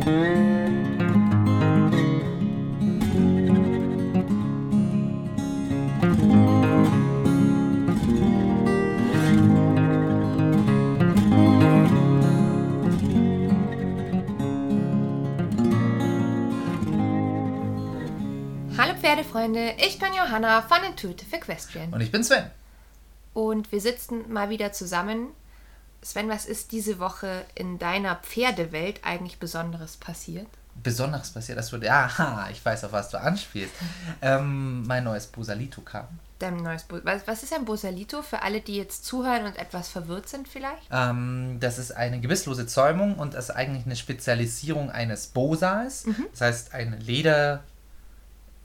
Hallo Pferdefreunde, ich bin Johanna von Intuitive Equestrian. Und ich bin Sven. Und wir sitzen mal wieder zusammen. Sven, was ist diese Woche in deiner Pferdewelt eigentlich Besonderes passiert? Besonderes passiert, das wurde. Aha, ich weiß, auf was du anspielst. Ähm, mein neues Busalito kam. Dein neues Bo was, was ist ein Bosalito für alle, die jetzt zuhören und etwas verwirrt sind vielleicht? Ähm, das ist eine gebisslose Zäumung und das ist eigentlich eine Spezialisierung eines Bosals. Das heißt, ein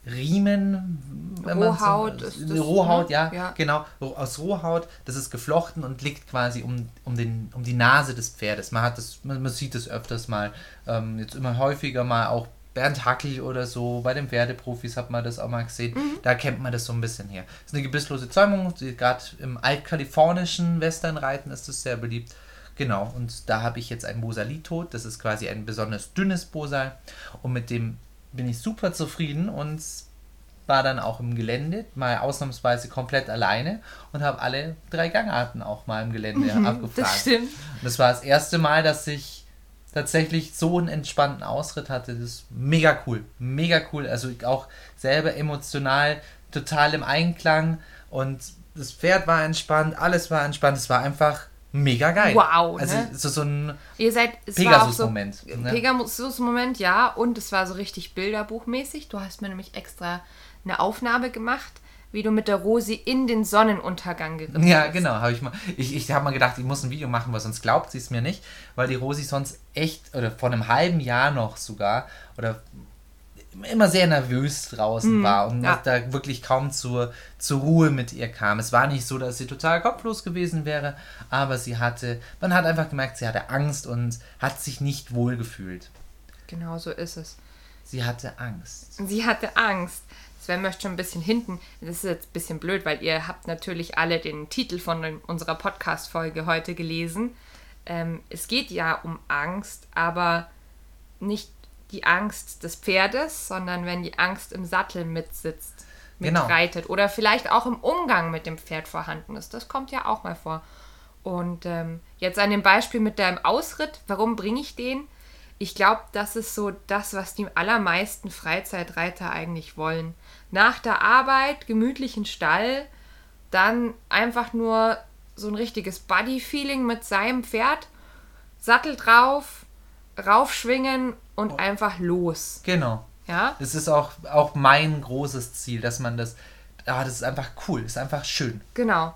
Lederriemen. wenn man Rohhaut so, ist das, Rohhaut, ne? ja, Ja. genau. Aus Rohhaut. Das ist geflochten und liegt quasi um, um, den, um die Nase des Pferdes. Man, hat das, man, man sieht es öfters mal. Ähm, jetzt immer häufiger mal auch Bernd Hackel oder so, bei den Pferdeprofis hat man das auch mal gesehen. Mhm. Da kennt man das so ein bisschen her. Das ist eine gebisslose Zäumung, gerade im altkalifornischen Westernreiten ist das sehr beliebt. Genau, und da habe ich jetzt ein Bosalito, das ist quasi ein besonders dünnes Bosal und mit dem bin ich super zufrieden und war dann auch im Gelände, mal ausnahmsweise komplett alleine und habe alle drei Gangarten auch mal im Gelände abgefragt. Das stimmt. Und das war das erste Mal, dass ich tatsächlich so einen entspannten Ausritt hatte. Das ist mega cool. Mega cool. Also auch selber emotional total im Einklang. Und das Pferd war entspannt, alles war entspannt. Es war einfach mega geil. Wow, Also ne? so, so ein Ihr seid es war auch so Pegasus-Moment. ne? Pegasus-Moment, ja, und es war so richtig Bilderbuchmäßig. Du hast mir nämlich extra eine Aufnahme gemacht, wie du mit der Rosi in den Sonnenuntergang geritten Ja, bist. genau, habe ich mal. Ich, ich habe mal gedacht, ich muss ein Video machen, weil sonst glaubt sie es mir nicht, weil die Rosi sonst echt, oder vor einem halben Jahr noch sogar, oder immer sehr nervös draußen war und Mhm, ja. da wirklich kaum zur, zur Ruhe mit ihr kam. Es war nicht so, dass sie total kopflos gewesen wäre, aber sie hatte, man hat einfach gemerkt, sie hatte Angst und hat sich nicht wohl gefühlt. Genau so ist es. Sie hatte Angst. Sie hatte Angst. Sven möchte schon ein bisschen hinten. Das ist jetzt ein bisschen blöd, weil ihr habt natürlich alle den Titel von unserer Podcast-Folge heute gelesen. Ähm, es geht ja um Angst, aber nicht die Angst des Pferdes, sondern wenn die Angst im Sattel mitsitzt, Genau. mitreitet oder vielleicht auch im Umgang mit dem Pferd vorhanden ist. Das kommt ja auch mal vor. Und ähm, jetzt an dem Beispiel mit deinem Ausritt, warum bringe ich den? Ich glaube, das ist so das, was die allermeisten Freizeitreiter eigentlich wollen. Nach der Arbeit, gemütlichen Stall, dann einfach nur so ein richtiges Buddy-Feeling mit seinem Pferd, Sattel drauf, raufschwingen und einfach los. Genau. Ja? Das ist auch, auch mein großes Ziel, dass man das, ah, das ist einfach cool, ist einfach schön. Genau.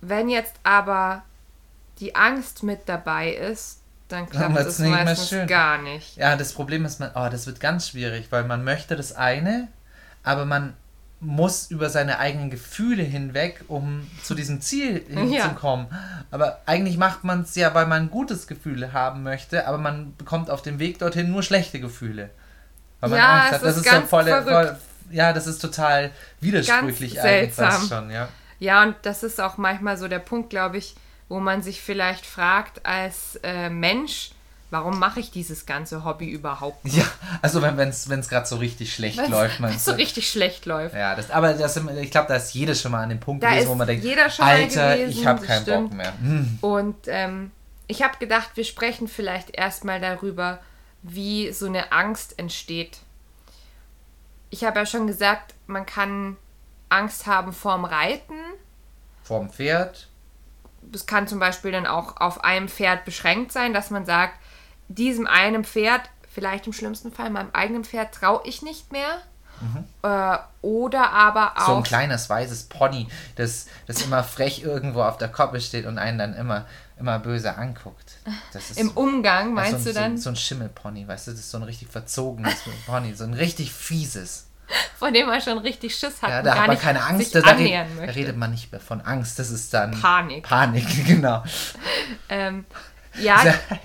Wenn jetzt aber die Angst mit dabei ist, dann klappt es meistens schön. gar nicht. Ja, das Problem ist, man, oh, das wird ganz schwierig, weil man möchte das eine, aber man muss über seine eigenen Gefühle hinweg, um zu diesem Ziel hinzukommen. Aber eigentlich macht man es ja, weil man ein gutes Gefühl haben möchte, aber man bekommt auf dem Weg dorthin nur schlechte Gefühle. Weil man Ja, Angst hat. Das ist ist, ja ganz voll, voll, ja, das ist total widersprüchlich Ganz eigentlich seltsam. fast schon, ja. Ja, und das ist auch manchmal so der Punkt, glaube ich, wo man sich vielleicht fragt als äh, Mensch, warum mache ich dieses ganze Hobby überhaupt? Ja, also wenn es gerade so richtig schlecht läuft, Wenn es so richtig schlecht läuft. Ja, das, aber das, ich glaube, da ist jeder schon mal an dem Punkt Da gewesen, ist wo man denkt, Alter, gewesen, ich habe keinen stimmt. Bock mehr. Hm. Und ähm, ich habe gedacht, wir sprechen vielleicht erstmal darüber, wie so eine Angst entsteht. Ich habe ja schon gesagt, man kann Angst haben vorm Reiten. Vorm Pferd. Das kann zum Beispiel dann auch auf einem Pferd beschränkt sein, dass man sagt, diesem einen Pferd, vielleicht im schlimmsten Fall meinem eigenen Pferd, traue ich nicht mehr. Äh, oder aber auch. Mhm. So ein kleines weißes Pony, das, das immer frech irgendwo auf der Koppe steht und einen dann immer, immer böse anguckt. Das ist Im Umgang, meinst so, du dann? So, so ein Schimmelpony, weißt du, das ist so ein richtig verzogenes Pony, so ein richtig fieses. von dem man schon richtig Schiss hat Ja, da hat man keine Angst, da, da, redet, da redet man nicht mehr von Angst, das ist dann Panik. Panik, genau. Ähm, ja,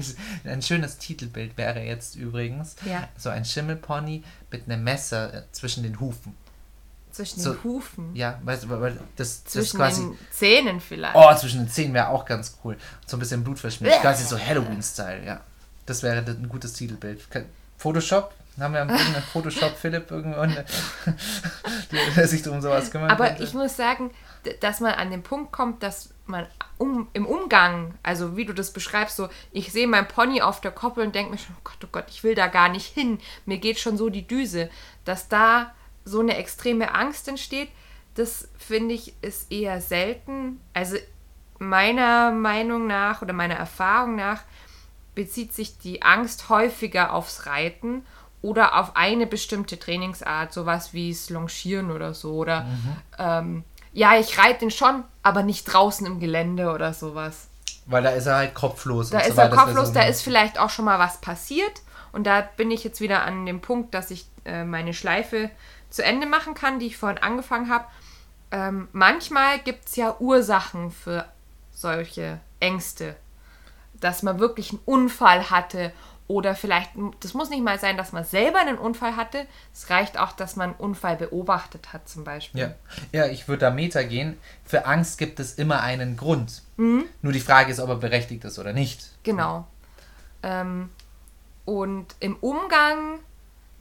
Ein schönes Titelbild wäre jetzt übrigens Ja. so ein Schimmelpony mit einem Messer äh, zwischen den Hufen. zwischen so- den Hufen. Ja, weißt du, weil das, das Zwischen quasi. den Zähnen vielleicht. Oh, zwischen den Zähnen wäre auch ganz cool. So ein bisschen Blut verschmiert. Quasi so Halloween-Style, ja. Das wäre ein gutes Titelbild. Photoshop? Haben wir irgendeinen Photoshop Philipp irgendwann, der sich um sowas kümmert? Aber könnte? ich muss sagen, dass man an den Punkt kommt, dass man um, im Umgang, also wie du das beschreibst, so, ich sehe mein Pony auf der Koppel und denke mir schon, oh Gott, oh Gott, ich will da gar nicht hin. Mir geht schon so die Düse. Dass da so eine extreme Angst entsteht, das finde ich ist eher selten. Also meiner Meinung nach oder meiner Erfahrung nach bezieht sich die Angst häufiger aufs Reiten oder auf eine bestimmte Trainingsart, sowas wie das Longieren oder so. Oder mhm. ähm, ja, ich reite den schon, aber nicht draußen im Gelände oder sowas. Weil da ist er halt kopflos. Da ist so er kopflos, so da ist vielleicht auch schon mal was passiert. Und da bin ich jetzt wieder an dem Punkt, dass ich äh, meine Schleife zu Ende machen kann, die ich vorhin angefangen habe. Ähm, manchmal gibt es ja Ursachen für solche Ängste. Dass man wirklich einen Unfall hatte oder vielleicht, das muss nicht mal sein, dass man selber einen Unfall hatte. Es reicht auch, dass man einen Unfall beobachtet hat, zum Beispiel. Ja, ja ich würde da Meter gehen. Für Angst gibt es immer einen Grund. Mhm. Nur die Frage ist, ob er berechtigt ist oder nicht. Genau. Ähm, und im Umgang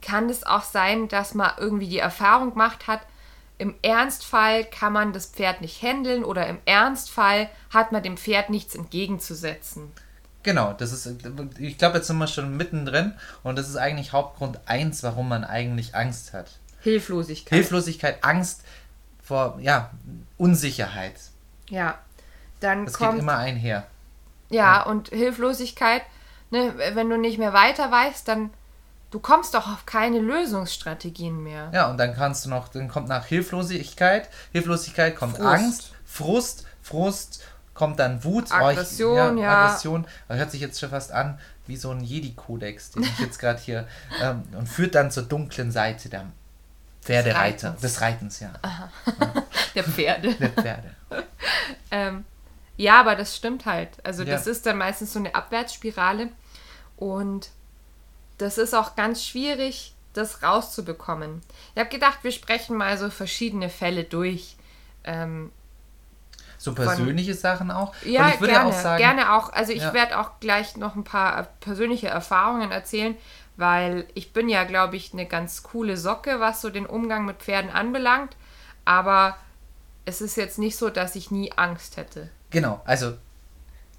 kann es auch sein, dass man irgendwie die Erfahrung gemacht hat, im Ernstfall kann man das Pferd nicht handeln oder im Ernstfall hat man dem Pferd nichts entgegenzusetzen. Genau, das ist, ich glaube, jetzt sind wir schon mittendrin und das ist eigentlich Hauptgrund 1, warum man eigentlich Angst hat. Hilflosigkeit. Hilflosigkeit, Angst vor, ja, Unsicherheit. Ja, dann das kommt. geht immer einher. Ja, ja, und Hilflosigkeit, ne, wenn du nicht mehr weiter weißt, dann du kommst doch auf keine Lösungsstrategien mehr. Ja, und dann kannst du noch, dann kommt nach Hilflosigkeit, Hilflosigkeit kommt Frust. Angst, Frust, Frust kommt dann Wut, Aggression, oh, ja, Aggression. Das hört sich jetzt schon fast an wie so ein Jedi-Kodex, den ich jetzt gerade hier ähm, und führt dann zur dunklen Seite der Pferdereiter, des Reitens, ja. der Pferde. Der Pferde. ähm, ja, aber das stimmt halt. Also ja. das ist dann meistens so eine Abwärtsspirale und das ist auch ganz schwierig, das rauszubekommen. Ich habe gedacht, wir sprechen mal so verschiedene Fälle durch. Ähm, so persönliche von, Sachen auch? Ja, ich würde gerne, auch sagen, gerne auch. Also ich ja. werde auch gleich noch ein paar persönliche Erfahrungen erzählen, weil ich bin ja, glaube ich, eine ganz coole Socke, was so den Umgang mit Pferden anbelangt. Aber es ist jetzt nicht so, dass ich nie Angst hätte. Genau, also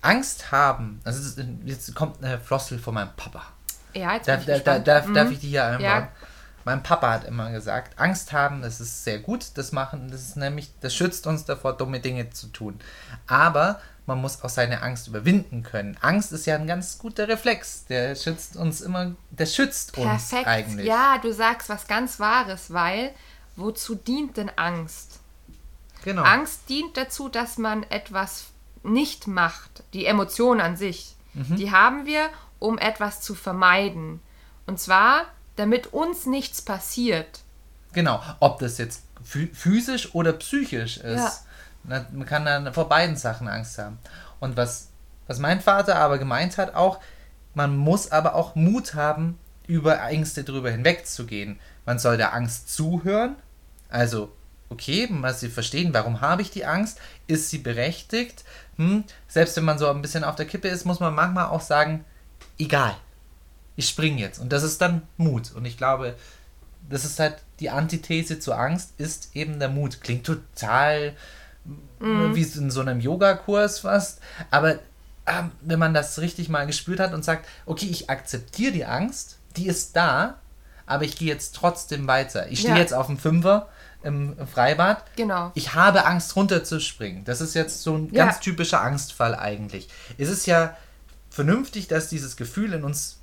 Angst haben, also jetzt kommt eine Flossel von meinem Papa. Ja, jetzt da, da, da, darf, mhm. darf ich die hier einbauen? Ja. Mein Papa hat immer gesagt, Angst haben, das ist sehr gut, das machen, das ist nämlich, das schützt uns davor, dumme Dinge zu tun. Aber man muss auch seine Angst überwinden können. Angst ist ja ein ganz guter Reflex, der schützt uns immer, der schützt uns Perfekt. eigentlich. Ja, du sagst was ganz Wahres, weil wozu dient denn Angst? Genau. Angst dient dazu, dass man etwas nicht macht. Die Emotion an sich, mhm. die haben wir, um etwas zu vermeiden. Und zwar damit uns nichts passiert. Genau, ob das jetzt physisch oder psychisch ist. Ja. Man kann dann vor beiden Sachen Angst haben. Und was, was mein Vater aber gemeint hat, auch, man muss aber auch Mut haben, über Ängste drüber hinwegzugehen. Man soll der Angst zuhören, also okay, mal sie verstehen, warum habe ich die Angst, ist sie berechtigt. Hm? Selbst wenn man so ein bisschen auf der Kippe ist, muss man manchmal auch sagen, egal, ich springe jetzt. Und das ist dann Mut. Und ich glaube, das ist halt die Antithese zur Angst, ist eben der Mut. Klingt total mhm. wie in so einem Yogakurs fast. Aber äh, wenn man das richtig mal gespürt hat und sagt, okay, ich akzeptiere die Angst, die ist da, aber ich gehe jetzt trotzdem weiter. Ich stehe ja. jetzt auf dem Fünfer im Freibad. Genau. Ich habe Angst runterzuspringen. Das ist jetzt so ein ja. ganz typischer Angstfall eigentlich. Es ist ja vernünftig, dass dieses Gefühl in uns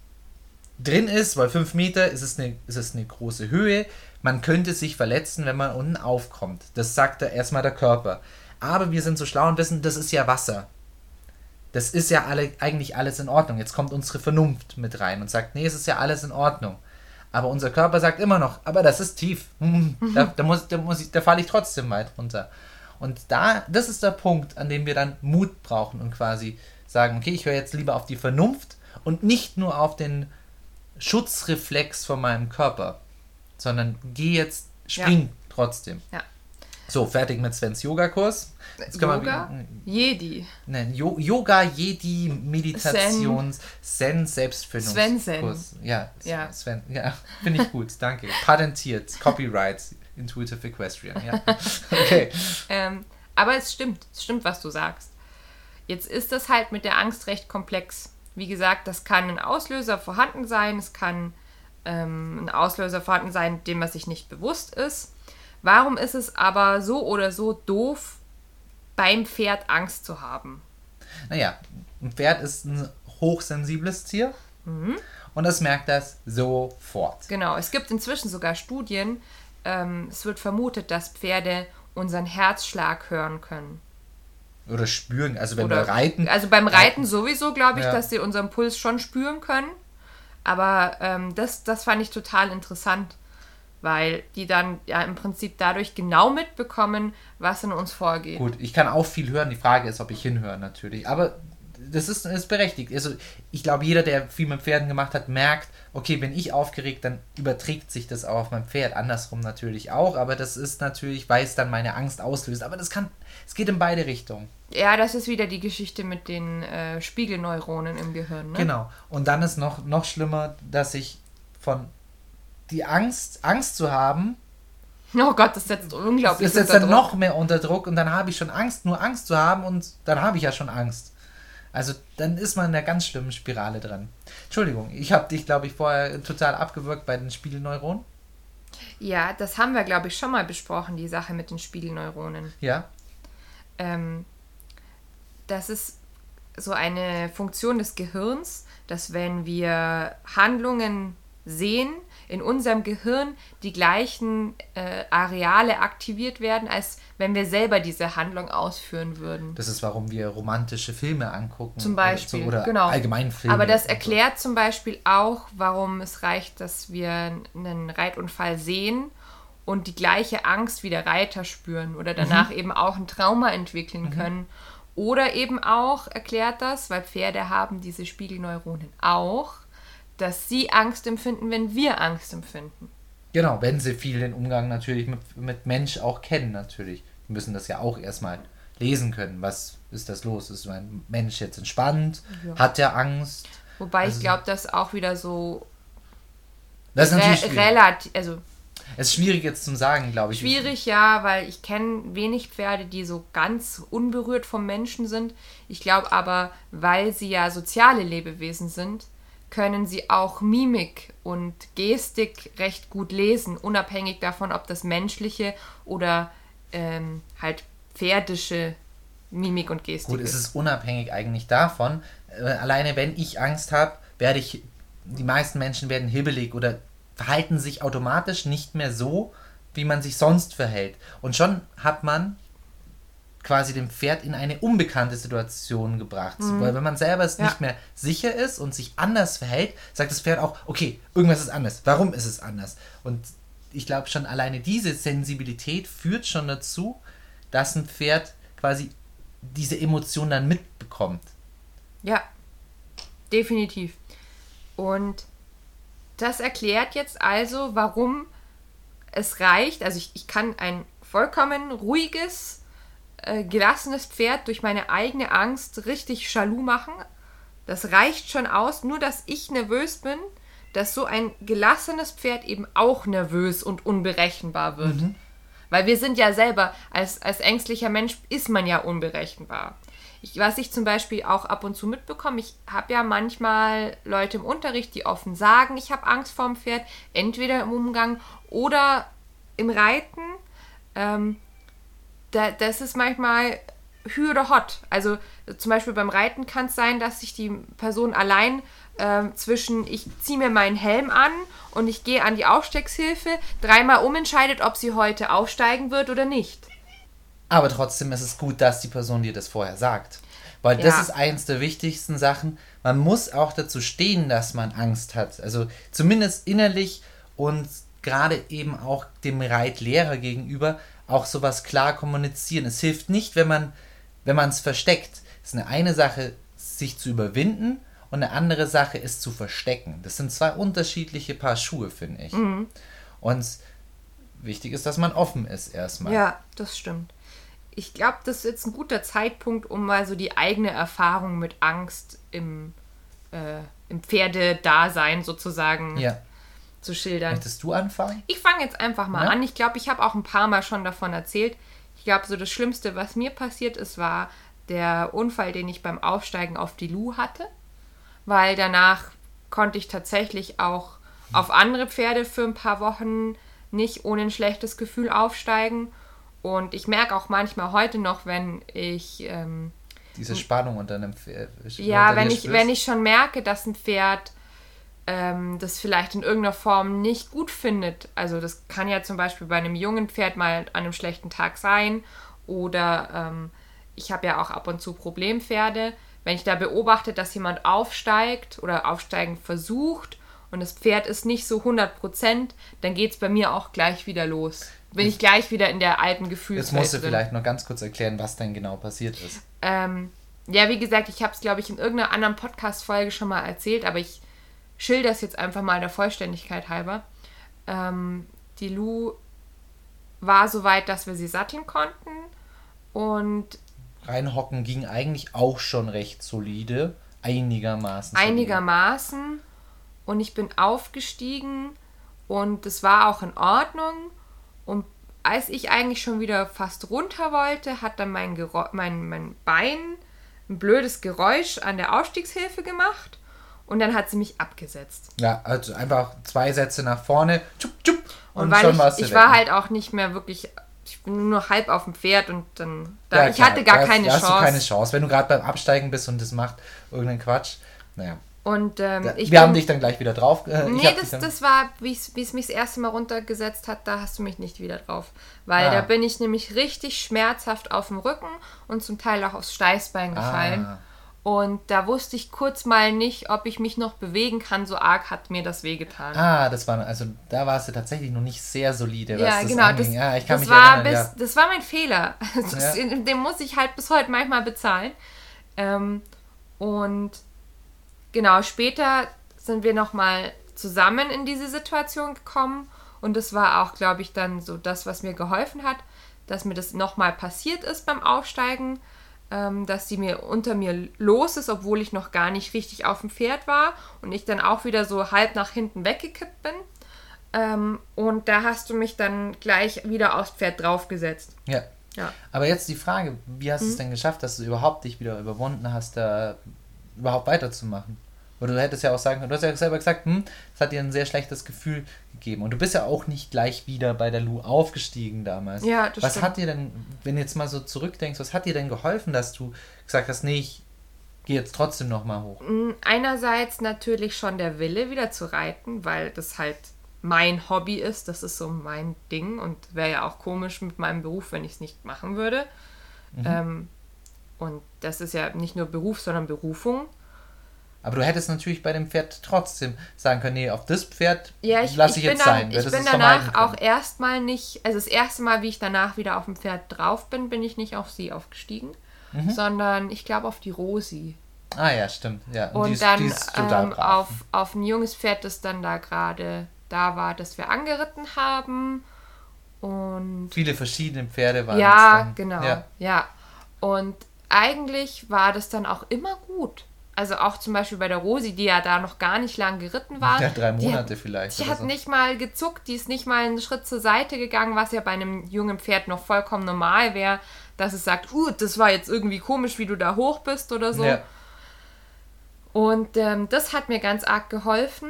drin ist, weil 5 Meter ist es, eine, ist es eine große Höhe. Man könnte sich verletzen, wenn man unten aufkommt. Das sagt erstmal der Körper. Aber wir sind so schlau und wissen, das ist ja Wasser. Das ist ja alle, eigentlich alles in Ordnung. Jetzt kommt unsere Vernunft mit rein und sagt, nee, es ist ja alles in Ordnung. Aber unser Körper sagt immer noch, aber das ist tief. Da, da, muss, da, muss ich, da falle ich trotzdem weit runter. Und da, das ist der Punkt, an dem wir dann Mut brauchen und quasi sagen, okay, ich höre jetzt lieber auf die Vernunft und nicht nur auf den Schutzreflex von meinem Körper, sondern geh jetzt, spring ja. trotzdem. Ja. So, fertig mit Svens Yogakurs. Jetzt können Yoga? Jedi. Nein, Jo- Yoga, Jedi, Meditation, Zen, Selbstfindungskurs. Sven Ja, Ja. Sven, ja, finde ich gut, danke. Patentiert, Copyright, Intuitive Equestrian, ja. Okay. Ähm, aber es stimmt, es stimmt, was du sagst. Jetzt ist das halt mit der Angst recht komplex. Wie gesagt, das kann ein Auslöser vorhanden sein, es kann ähm, ein Auslöser vorhanden sein, dem man sich nicht bewusst ist. Warum ist es aber so oder so doof, beim Pferd Angst zu haben? Naja, ein Pferd ist ein hochsensibles Tier Mhm. und es merkt das sofort. Genau, es gibt inzwischen sogar Studien, ähm, es wird vermutet, dass Pferde unseren Herzschlag hören können. Oder spüren, also wenn Oder, wir reiten. Also beim Reiten sowieso, glaube ich, Ja. dass sie unseren Puls schon spüren können. Aber ähm, das, das fand ich total interessant, weil die dann ja im Prinzip dadurch genau mitbekommen, was in uns vorgeht. Gut, ich kann auch viel hören. Die Frage ist, ob ich hinhöre natürlich. Aber das ist, ist berechtigt. Also ich glaube, jeder, der viel mit Pferden gemacht hat, merkt, okay, bin ich aufgeregt, dann überträgt sich das auch auf mein Pferd. Andersrum natürlich auch. Aber das ist natürlich, weil es dann meine Angst auslöst. Aber das kann, es geht in beide Richtungen. Ja, das ist wieder die Geschichte mit den äh, Spiegelneuronen im Gehirn. Ne? Genau. Und dann ist noch, noch schlimmer, dass ich von die Angst, Angst zu haben, Oh Gott, das setzt unglaublich ist jetzt unter dann Druck. noch mehr unter Druck und dann habe ich schon Angst, nur Angst zu haben und dann habe ich ja schon Angst. Also dann ist man in einer ganz schlimmen Spirale dran. Entschuldigung, ich habe dich, glaube ich, vorher total abgewürgt bei den Spiegelneuronen. Ja, das haben wir, glaube ich, schon mal besprochen, die Sache mit den Spiegelneuronen. Ja, ähm, das ist so eine Funktion des Gehirns, dass wenn wir Handlungen sehen, in unserem Gehirn die gleichen äh, Areale aktiviert werden, als wenn wir selber diese Handlung ausführen würden. das ist, warum wir romantische Filme angucken. Zum Beispiel, Oder, so, oder genau. allgemein Filme. Aber das und so. erklärt zum Beispiel auch, warum es reicht, dass wir einen Reitunfall sehen und die gleiche Angst wie der Reiter spüren oder danach eben auch ein Trauma entwickeln können. Oder eben auch erklärt das, weil Pferde haben diese Spiegelneuronen auch, dass sie Angst empfinden, wenn wir Angst empfinden. Genau, wenn sie viel den Umgang natürlich mit, mit Mensch auch kennen, natürlich. Die müssen das ja auch erstmal lesen können. Was ist das los? Ist mein Mensch jetzt entspannt? Ja. Hat der Angst? Wobei Also- ich glaube, dass auch wieder so Das ist natürlich re relativ, also Es ist schwierig jetzt zum Sagen, glaube ich. Schwierig, ja, weil ich kenne wenig Pferde, die so ganz unberührt vom Menschen sind. Ich glaube aber, weil sie ja soziale Lebewesen sind, können sie auch Mimik und Gestik recht gut lesen, unabhängig davon, ob das menschliche oder ähm, halt pferdische Mimik und Gestik Gut, es ist. ist unabhängig eigentlich davon. Äh, alleine wenn ich Angst habe, werde ich, die meisten Menschen werden hibbelig oder verhalten sich automatisch nicht mehr so, wie man sich sonst verhält. Und schon hat man quasi dem Pferd in eine unbekannte Situation gebracht. Weil wenn man selber es Ja. nicht mehr sicher ist und sich anders verhält, sagt das Pferd auch, okay, irgendwas ist anders. Warum ist es anders? Und ich glaube schon alleine diese Sensibilität führt schon dazu, dass ein Pferd quasi diese Emotion dann mitbekommt. Ja, definitiv. Und das erklärt jetzt also, warum es reicht. Also ich, ich kann ein vollkommen ruhiges, äh, gelassenes Pferd durch meine eigene Angst richtig schalu machen. Das reicht schon aus, nur dass ich nervös bin, dass so ein gelassenes Pferd eben auch nervös und unberechenbar wird. Weil wir sind ja selber, als, als ängstlicher Mensch ist man ja unberechenbar. Ich, was ich zum Beispiel auch ab und zu mitbekomme, ich habe ja manchmal Leute im Unterricht, die offen sagen, ich habe Angst vorm Pferd, entweder im Umgang oder im Reiten. Ähm, da, das ist manchmal hü oder hot. Also zum Beispiel beim Reiten kann es sein, dass sich die Person allein ähm, zwischen ich ziehe mir meinen Helm an und ich gehe an die Aufstiegshilfe dreimal umentscheidet, ob sie heute aufsteigen wird oder nicht. Aber trotzdem ist es gut, dass die Person dir das vorher sagt. Weil das Ja. ist eins der wichtigsten Sachen. Man muss auch dazu stehen, dass man Angst hat. Also zumindest innerlich und gerade eben auch dem Reitlehrer gegenüber auch sowas klar kommunizieren. Es hilft nicht, wenn man wenn man es versteckt. Es ist eine, eine Sache, sich zu überwinden und eine andere Sache ist zu verstecken. Das sind zwei unterschiedliche Paar Schuhe, finde ich. Und wichtig ist, dass man offen ist erstmal. Ja, das stimmt. Ich glaube, das ist jetzt ein guter Zeitpunkt, um mal so die eigene Erfahrung mit Angst im, äh, im Pferdedasein sozusagen Ja. zu schildern. Möchtest du anfangen? Ich fange jetzt einfach mal Ja. an. Ich glaube, ich habe auch ein paar Mal schon davon erzählt. Ich glaube, so das Schlimmste, was mir passiert ist, war der Unfall, den ich beim Aufsteigen auf die Lu hatte. Weil danach konnte ich tatsächlich auch auf andere Pferde für ein paar Wochen nicht ohne ein schlechtes Gefühl aufsteigen. Und ich merke auch manchmal heute noch, wenn ich ähm, Diese Spannung unter einem Pferd. ja, wenn ich, spürst? wenn ich schon merke, dass ein Pferd ähm, das vielleicht in irgendeiner Form nicht gut findet. Also das kann ja zum Beispiel bei einem jungen Pferd mal an einem schlechten Tag sein. Oder ähm, ich habe ja auch ab und zu Problempferde. Wenn ich da beobachte, dass jemand aufsteigt oder aufsteigen versucht und das Pferd ist nicht so 100%, dann geht es bei mir auch gleich wieder los. Bin ich gleich wieder in der alten Jetzt Gefühlswelt musst du drin. vielleicht noch ganz kurz erklären, was denn genau passiert ist. Ähm, ja, wie gesagt, ich habe es, glaube ich, in irgendeiner anderen Podcast-Folge schon mal erzählt, aber ich schilder es jetzt einfach mal der Vollständigkeit halber. Ähm, die Lu war so weit, dass wir sie satteln konnten und Reinhocken ging eigentlich auch schon recht solide. Einigermaßen. solide. einigermaßen und ich bin aufgestiegen und es war auch in Ordnung und als ich eigentlich schon wieder fast runter wollte, hat dann mein, Gerä mein, mein Bein ein blödes Geräusch an der Aufstiegshilfe gemacht und dann hat sie mich abgesetzt. Ja, also einfach zwei Sätze nach vorne. Tschup, tschup, Und, und, schon ich, warst du ich weg. war halt auch nicht mehr wirklich, ich bin nur noch halb auf dem Pferd und dann, da, Ja, ich klar, hatte gar da hast- keine da hast Chance. Du keine Chance. Wenn du gerade beim Absteigen bist und das macht irgendeinen Quatsch. Naja. Und ähm, Da, ich wir haben bin- dich dann gleich wieder drauf. Äh, Nee, das, das war, wie es mich das erste Mal runtergesetzt hat, da hast du mich nicht wieder drauf. Weil Ah. da bin ich nämlich richtig schmerzhaft auf dem Rücken und zum Teil auch aufs Steißbein gefallen. Ah. Und da wusste ich kurz mal nicht, ob ich mich noch bewegen kann. So arg hat mir das wehgetan. Ah, das war, also da warst du tatsächlich noch nicht sehr solide, was ja, das genau. Das, ja, ich kann das, mich war erinnern, bis, das war mein Fehler. Das, Ja. Den muss ich halt bis heute manchmal bezahlen. Ähm, und genau, später sind wir nochmal zusammen in diese Situation gekommen. Und das war auch, glaube ich, dann so das, was mir geholfen hat, dass mir das nochmal passiert ist beim Aufsteigen. Ähm, dass sie mir unter mir los ist, obwohl ich noch gar nicht richtig auf dem Pferd war und ich dann auch wieder so halb nach hinten weggekippt bin. Ähm, und da hast du mich dann gleich wieder aufs Pferd draufgesetzt. Ja. Ja. Aber jetzt die Frage, wie hast du es denn geschafft, dass du überhaupt dich wieder überwunden hast, da überhaupt weiterzumachen? Oder du hättest ja auch sagen können, du hast ja selber gesagt, hm, es hat dir ein sehr schlechtes Gefühl gegeben. Und du bist ja auch nicht gleich wieder bei der Lu aufgestiegen damals. Ja, das Was stimmt. hat dir denn, wenn du jetzt mal so zurückdenkst, was hat dir denn geholfen, dass du gesagt hast, nee, ich gehe jetzt trotzdem nochmal hoch? Einerseits natürlich schon der Wille, wieder zu reiten, weil das halt mein Hobby ist. Das ist so mein Ding und wäre ja auch komisch mit meinem Beruf, wenn ich es nicht machen würde. Mhm. Ähm, und das ist ja nicht nur Beruf, sondern Berufung. Aber du hättest natürlich bei dem Pferd trotzdem sagen können, nee, auf das Pferd Ja, ich, lasse ich ich, jetzt dann, sein. ich bin danach auch erstmal nicht, also das erste Mal, wie ich danach wieder auf dem Pferd drauf bin, bin ich nicht auf sie aufgestiegen, Mhm. sondern ich glaube auf die Rosi. Ah ja, stimmt. Ja. Und die ist- dann die ist total ähm, auf, auf ein junges Pferd, das dann da gerade da war, das wir angeritten haben. Und Viele verschiedene Pferde waren ja, es dann. genau. Ja. Ja. Und eigentlich war das dann auch immer gut. Also auch zum Beispiel bei der Rosi, die ja da noch gar nicht lang geritten war. Ja, drei die Monate hat, vielleicht. Die hat so. nicht mal gezuckt, die ist nicht mal einen Schritt zur Seite gegangen, was ja bei einem jungen Pferd noch vollkommen normal wäre, dass es sagt, uh, das war jetzt irgendwie komisch, wie du da hoch bist oder so. Ja. Und ähm, das hat mir ganz arg geholfen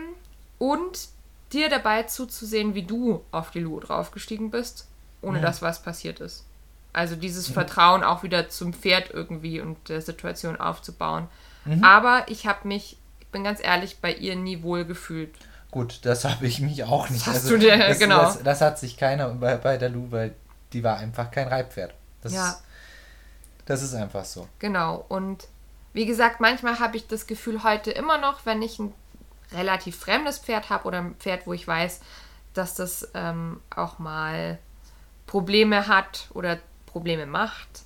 und dir dabei zuzusehen, wie du auf die Lu draufgestiegen bist, ohne Ja. dass was passiert ist. Also dieses Vertrauen auch wieder zum Pferd irgendwie und der Situation aufzubauen. Mhm. Aber ich habe mich, ich bin ganz ehrlich, bei ihr nie wohl gefühlt. Gut, das habe ich mich auch nicht. hast du dir- das, genau. Das, das hat sich keiner bei, bei der Lu, weil die war einfach kein Reitpferd. Das, Ja. das ist einfach so. Genau. Und wie gesagt, manchmal habe ich das Gefühl heute immer noch, wenn ich ein relativ fremdes Pferd habe oder ein Pferd, wo ich weiß, dass das ähm, auch mal Probleme hat oder Probleme macht.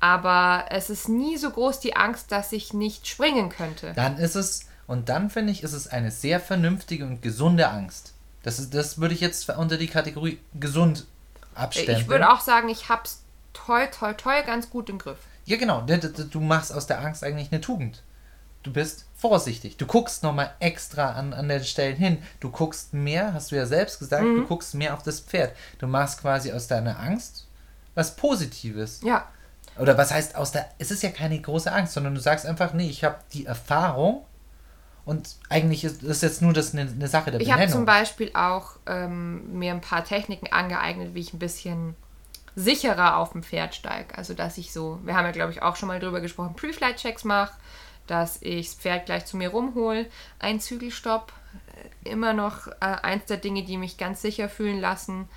Aber es ist nie so groß die Angst, dass ich nicht springen könnte. Dann ist es, und dann finde ich, ist es eine sehr vernünftige und gesunde Angst. Das, ist, das würde ich jetzt unter die Kategorie gesund abstellen. Ich würde auch sagen, ich hab's toll, toll, toll ganz gut im Griff. Ja, genau. Du machst aus der Angst eigentlich eine Tugend. Du bist vorsichtig. Du guckst nochmal extra an, an den Stellen hin. Du guckst mehr, hast du ja selbst gesagt, mhm. du guckst mehr auf das Pferd. Du machst quasi aus deiner Angst was Positives. Ja. Oder was heißt aus der. Es ist ja keine große Angst, sondern du sagst einfach, nee, ich habe die Erfahrung und eigentlich ist das jetzt nur das eine, eine Sache der ich Benennung. Ich habe zum Beispiel auch ähm, mir ein paar Techniken angeeignet, wie ich ein bisschen sicherer auf dem Pferd steige. Also dass ich so, wir haben ja glaube ich auch schon mal drüber gesprochen, Pre-Flight-Checks mache, dass ich das Pferd gleich zu mir rumhole, ein Zügelstopp, äh, immer noch äh, eins der Dinge, die mich ganz sicher fühlen lassen.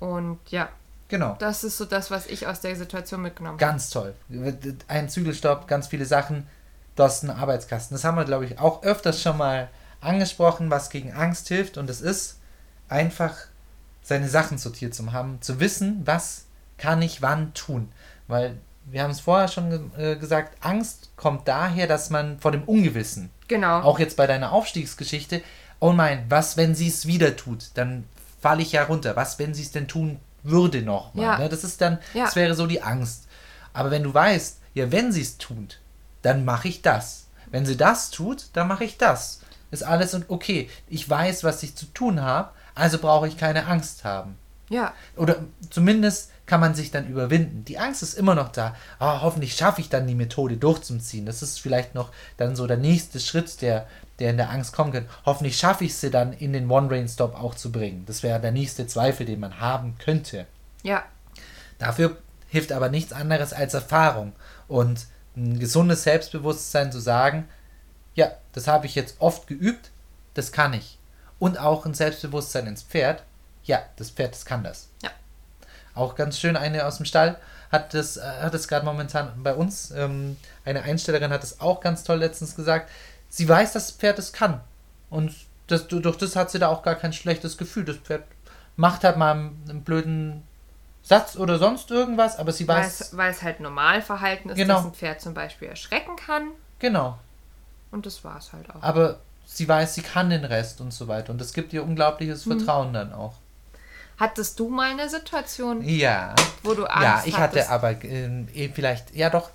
Und ja, Genau. Das ist so das, was ich aus der Situation mitgenommen habe. Ganz toll. Ein Zügelstopp, ganz viele Sachen. Du hast einen Arbeitskasten. Das haben wir, glaube ich, auch öfters schon mal angesprochen, was gegen Angst hilft. Und es ist einfach, seine Sachen sortiert zu haben, zu wissen, was kann ich wann tun. Weil wir haben es vorher schon äh, gesagt, Angst kommt daher, dass man vor dem Ungewissen. Genau. Auch jetzt bei deiner Aufstiegsgeschichte. Oh mein, was, wenn sie es wieder tut? Dann falle ich ja runter. Was, wenn sie es denn tun würde noch mal. Ja. Ne? Das ist dann, ja. das wäre so die Angst. Aber wenn du weißt, ja, wenn sie es tut, dann mache ich das. Wenn sie das tut, dann mache ich das. Ist alles okay. Ich weiß, was ich zu tun habe, also brauche ich keine Angst haben. Ja. Oder zumindest kann man sich dann überwinden. Die Angst ist immer noch da. Oh, hoffentlich schaffe ich dann die Methode durchzuziehen. Das ist vielleicht noch dann so der nächste Schritt, der, der in der Angst kommen kann. Hoffentlich schaffe ich sie dann in den One-Rain-Stop auch zu bringen. Das wäre der nächste Zweifel, den man haben könnte. Ja. Dafür hilft aber nichts anderes als Erfahrung und ein gesundes Selbstbewusstsein zu sagen, ja, das habe ich jetzt oft geübt, das kann ich. Und auch ein Selbstbewusstsein ins Pferd, ja, das Pferd, das kann das. Ja. Auch ganz schön eine aus dem Stall hat das, äh, hat es gerade momentan bei uns, ähm, eine Einstellerin hat es auch ganz toll letztens gesagt, sie weiß, dass das Pferd es kann. Und das, durch das hat sie da auch gar kein schlechtes Gefühl. Das Pferd macht halt mal einen blöden Satz oder sonst irgendwas, aber sie weiß. Weil es halt Normalverhalten ist, genau. dass ein Pferd zum Beispiel erschrecken kann. Genau. Und das war es halt auch. Aber sie weiß, sie kann den Rest und so weiter. Und das gibt ihr unglaubliches mhm. Vertrauen dann auch. Hattest du mal eine Situation, ja. wo du Angst Ja, ich hattest? hatte aber äh, vielleicht, ja doch,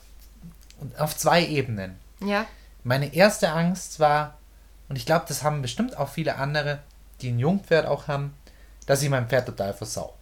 auf zwei Ebenen. Ja. Meine erste Angst war, und ich glaube, das haben bestimmt auch viele andere, die ein Jungpferd auch haben, dass ich mein Pferd total versau.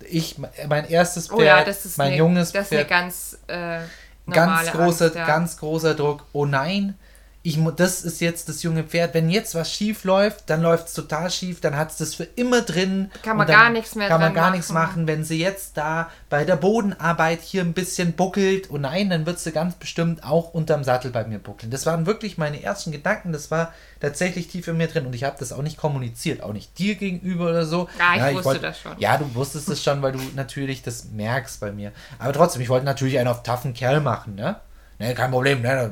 Ich, mein erstes Pferd, oh ja, mein eine, junges das Pferd. Das ist eine ganz, äh, ganz großer, Angst, ja. ganz großer Druck. Oh nein, ich, das ist jetzt das junge Pferd. Wenn jetzt was schief läuft, dann läuft es total schief, dann hat es das für immer drin. Kann man gar nichts mehr Kann man gar machen. nichts machen. Wenn sie jetzt da bei der Bodenarbeit hier ein bisschen buckelt, oh nein, dann wird sie ganz bestimmt auch unterm Sattel bei mir buckeln. Das waren wirklich meine ersten Gedanken. Das war tatsächlich tief in mir drin und ich habe das auch nicht kommuniziert, auch nicht dir gegenüber oder so. Ja, ich ja, wusste wollt, das schon. Ja, du wusstest es schon, weil du natürlich das merkst bei mir. Aber trotzdem, ich wollte natürlich einen auf taffen Kerl machen, ne? Ne, kein Problem, ne?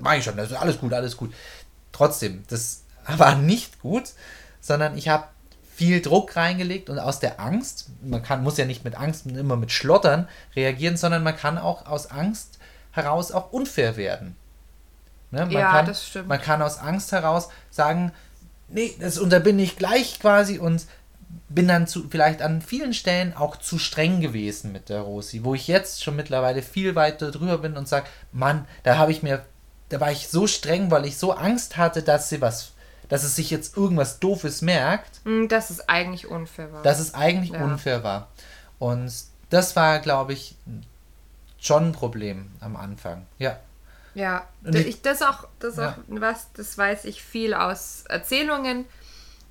Mach ich schon, das ist alles gut, alles gut. Trotzdem, das war nicht gut, sondern ich habe viel Druck reingelegt und aus der Angst, man kann, muss ja nicht mit Angst immer mit Schlottern reagieren, sondern man kann auch aus Angst heraus auch unfair werden. Ne? Man ja, kann, das stimmt. Man kann aus Angst heraus sagen, nee, das unterbinde ich gleich quasi und bin dann zu, vielleicht an vielen Stellen auch zu streng gewesen mit der Rosi, wo ich jetzt schon mittlerweile viel weiter drüber bin und sage, Mann, da habe ich mir da war ich so streng, weil ich so Angst hatte, dass sie was, dass es sich jetzt irgendwas Doofes merkt. Mm, dass es eigentlich unfair war. Dass es eigentlich ja. unfair war. Und das war, glaube ich, schon ein Problem am Anfang. Ja. Ja, ich, das auch, das ja. auch was, das weiß ich viel aus Erzählungen.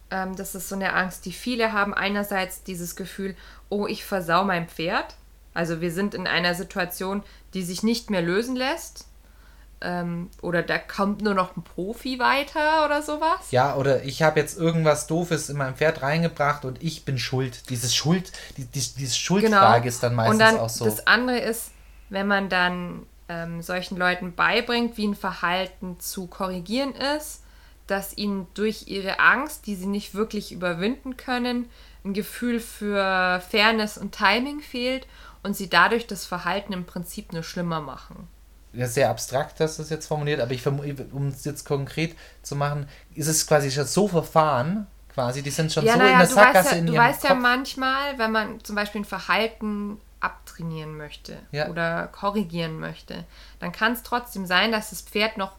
Ähm, das ist so eine Angst, die viele haben. Einerseits dieses Gefühl, oh, ich versau mein Pferd. Also wir sind in einer Situation, die sich nicht mehr lösen lässt ähm, oder da kommt nur noch ein Profi weiter oder sowas. Ja, oder ich habe jetzt irgendwas Doofes in mein Pferd reingebracht und ich bin schuld. Dieses Schuld, die, die, diese Schuldfrage genau. ist dann meistens und dann auch so. Das andere ist, wenn man dann ähm, solchen Leuten beibringt, wie ein Verhalten zu korrigieren ist, dass ihnen durch ihre Angst, die sie nicht wirklich überwinden können, ein Gefühl für Fairness und Timing fehlt und sie dadurch das Verhalten im Prinzip nur schlimmer machen ja, sehr abstrakt, dass das jetzt formuliert, aber ich um es jetzt konkret zu machen, ist es quasi schon so verfahren, quasi. Die sind schon Ja, so naja, in der du Sackgasse weißt, ja, in du weißt ja Kopf. manchmal, wenn man zum Beispiel ein Verhalten abtrainieren möchte Ja. oder korrigieren möchte, dann kann es trotzdem sein, dass das Pferd noch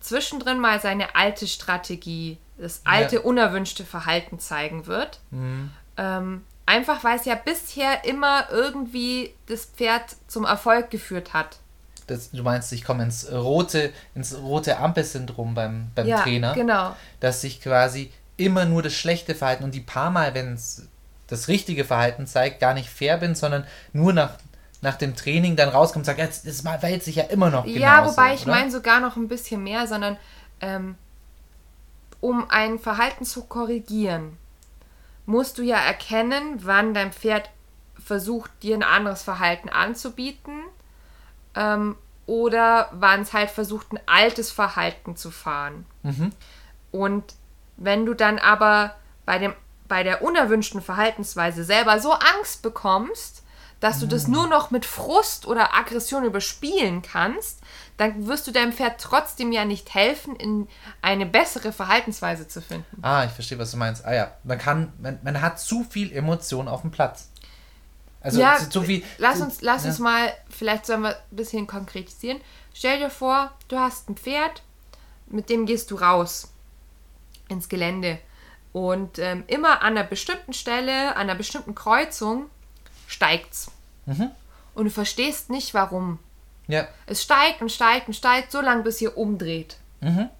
zwischendrin mal seine alte Strategie, das alte Ja. unerwünschte Verhalten zeigen wird. Mhm. Ähm, einfach weil es ja bisher immer irgendwie das Pferd zum Erfolg geführt hat. Das, du meinst, ich komme ins rote, ins rote Ampelsyndrom beim, beim ja, Trainer, genau. dass sich quasi immer nur das schlechte Verhalten und die paar Mal, wenn es das richtige Verhalten zeigt, gar nicht fair bin, sondern nur nach, nach dem Training dann rauskommt und sagt, jetzt das verhält sich ja immer noch genauso. Ja, wobei ich meine sogar noch ein bisschen mehr, sondern ähm, um ein Verhalten zu korrigieren, musst du ja erkennen, wann dein Pferd versucht, dir ein anderes Verhalten anzubieten ähm, oder wann es halt versucht, ein altes Verhalten zu fahren. Mhm. Und wenn du dann aber bei, dem, bei der unerwünschten Verhaltensweise selber so Angst bekommst, dass du Mm. das nur noch mit Frust oder Aggression überspielen kannst, dann wirst du deinem Pferd trotzdem ja nicht helfen, in eine bessere Verhaltensweise zu finden. Ah, ich verstehe, was du meinst. Ah ja, man kann, man, man hat zu viel Emotion auf dem Platz. Also ja, zu viel. lass uns, lass ja. uns mal, vielleicht sollen wir ein bisschen konkretisieren. Stell dir vor, du hast ein Pferd, mit dem gehst du raus ins Gelände. Und ähm, immer an einer bestimmten Stelle, an einer bestimmten Kreuzung steigt's. Mhm. Und du verstehst nicht, warum. Ja. Es steigt und steigt und steigt, so lange bis ihr umdreht. Mhm.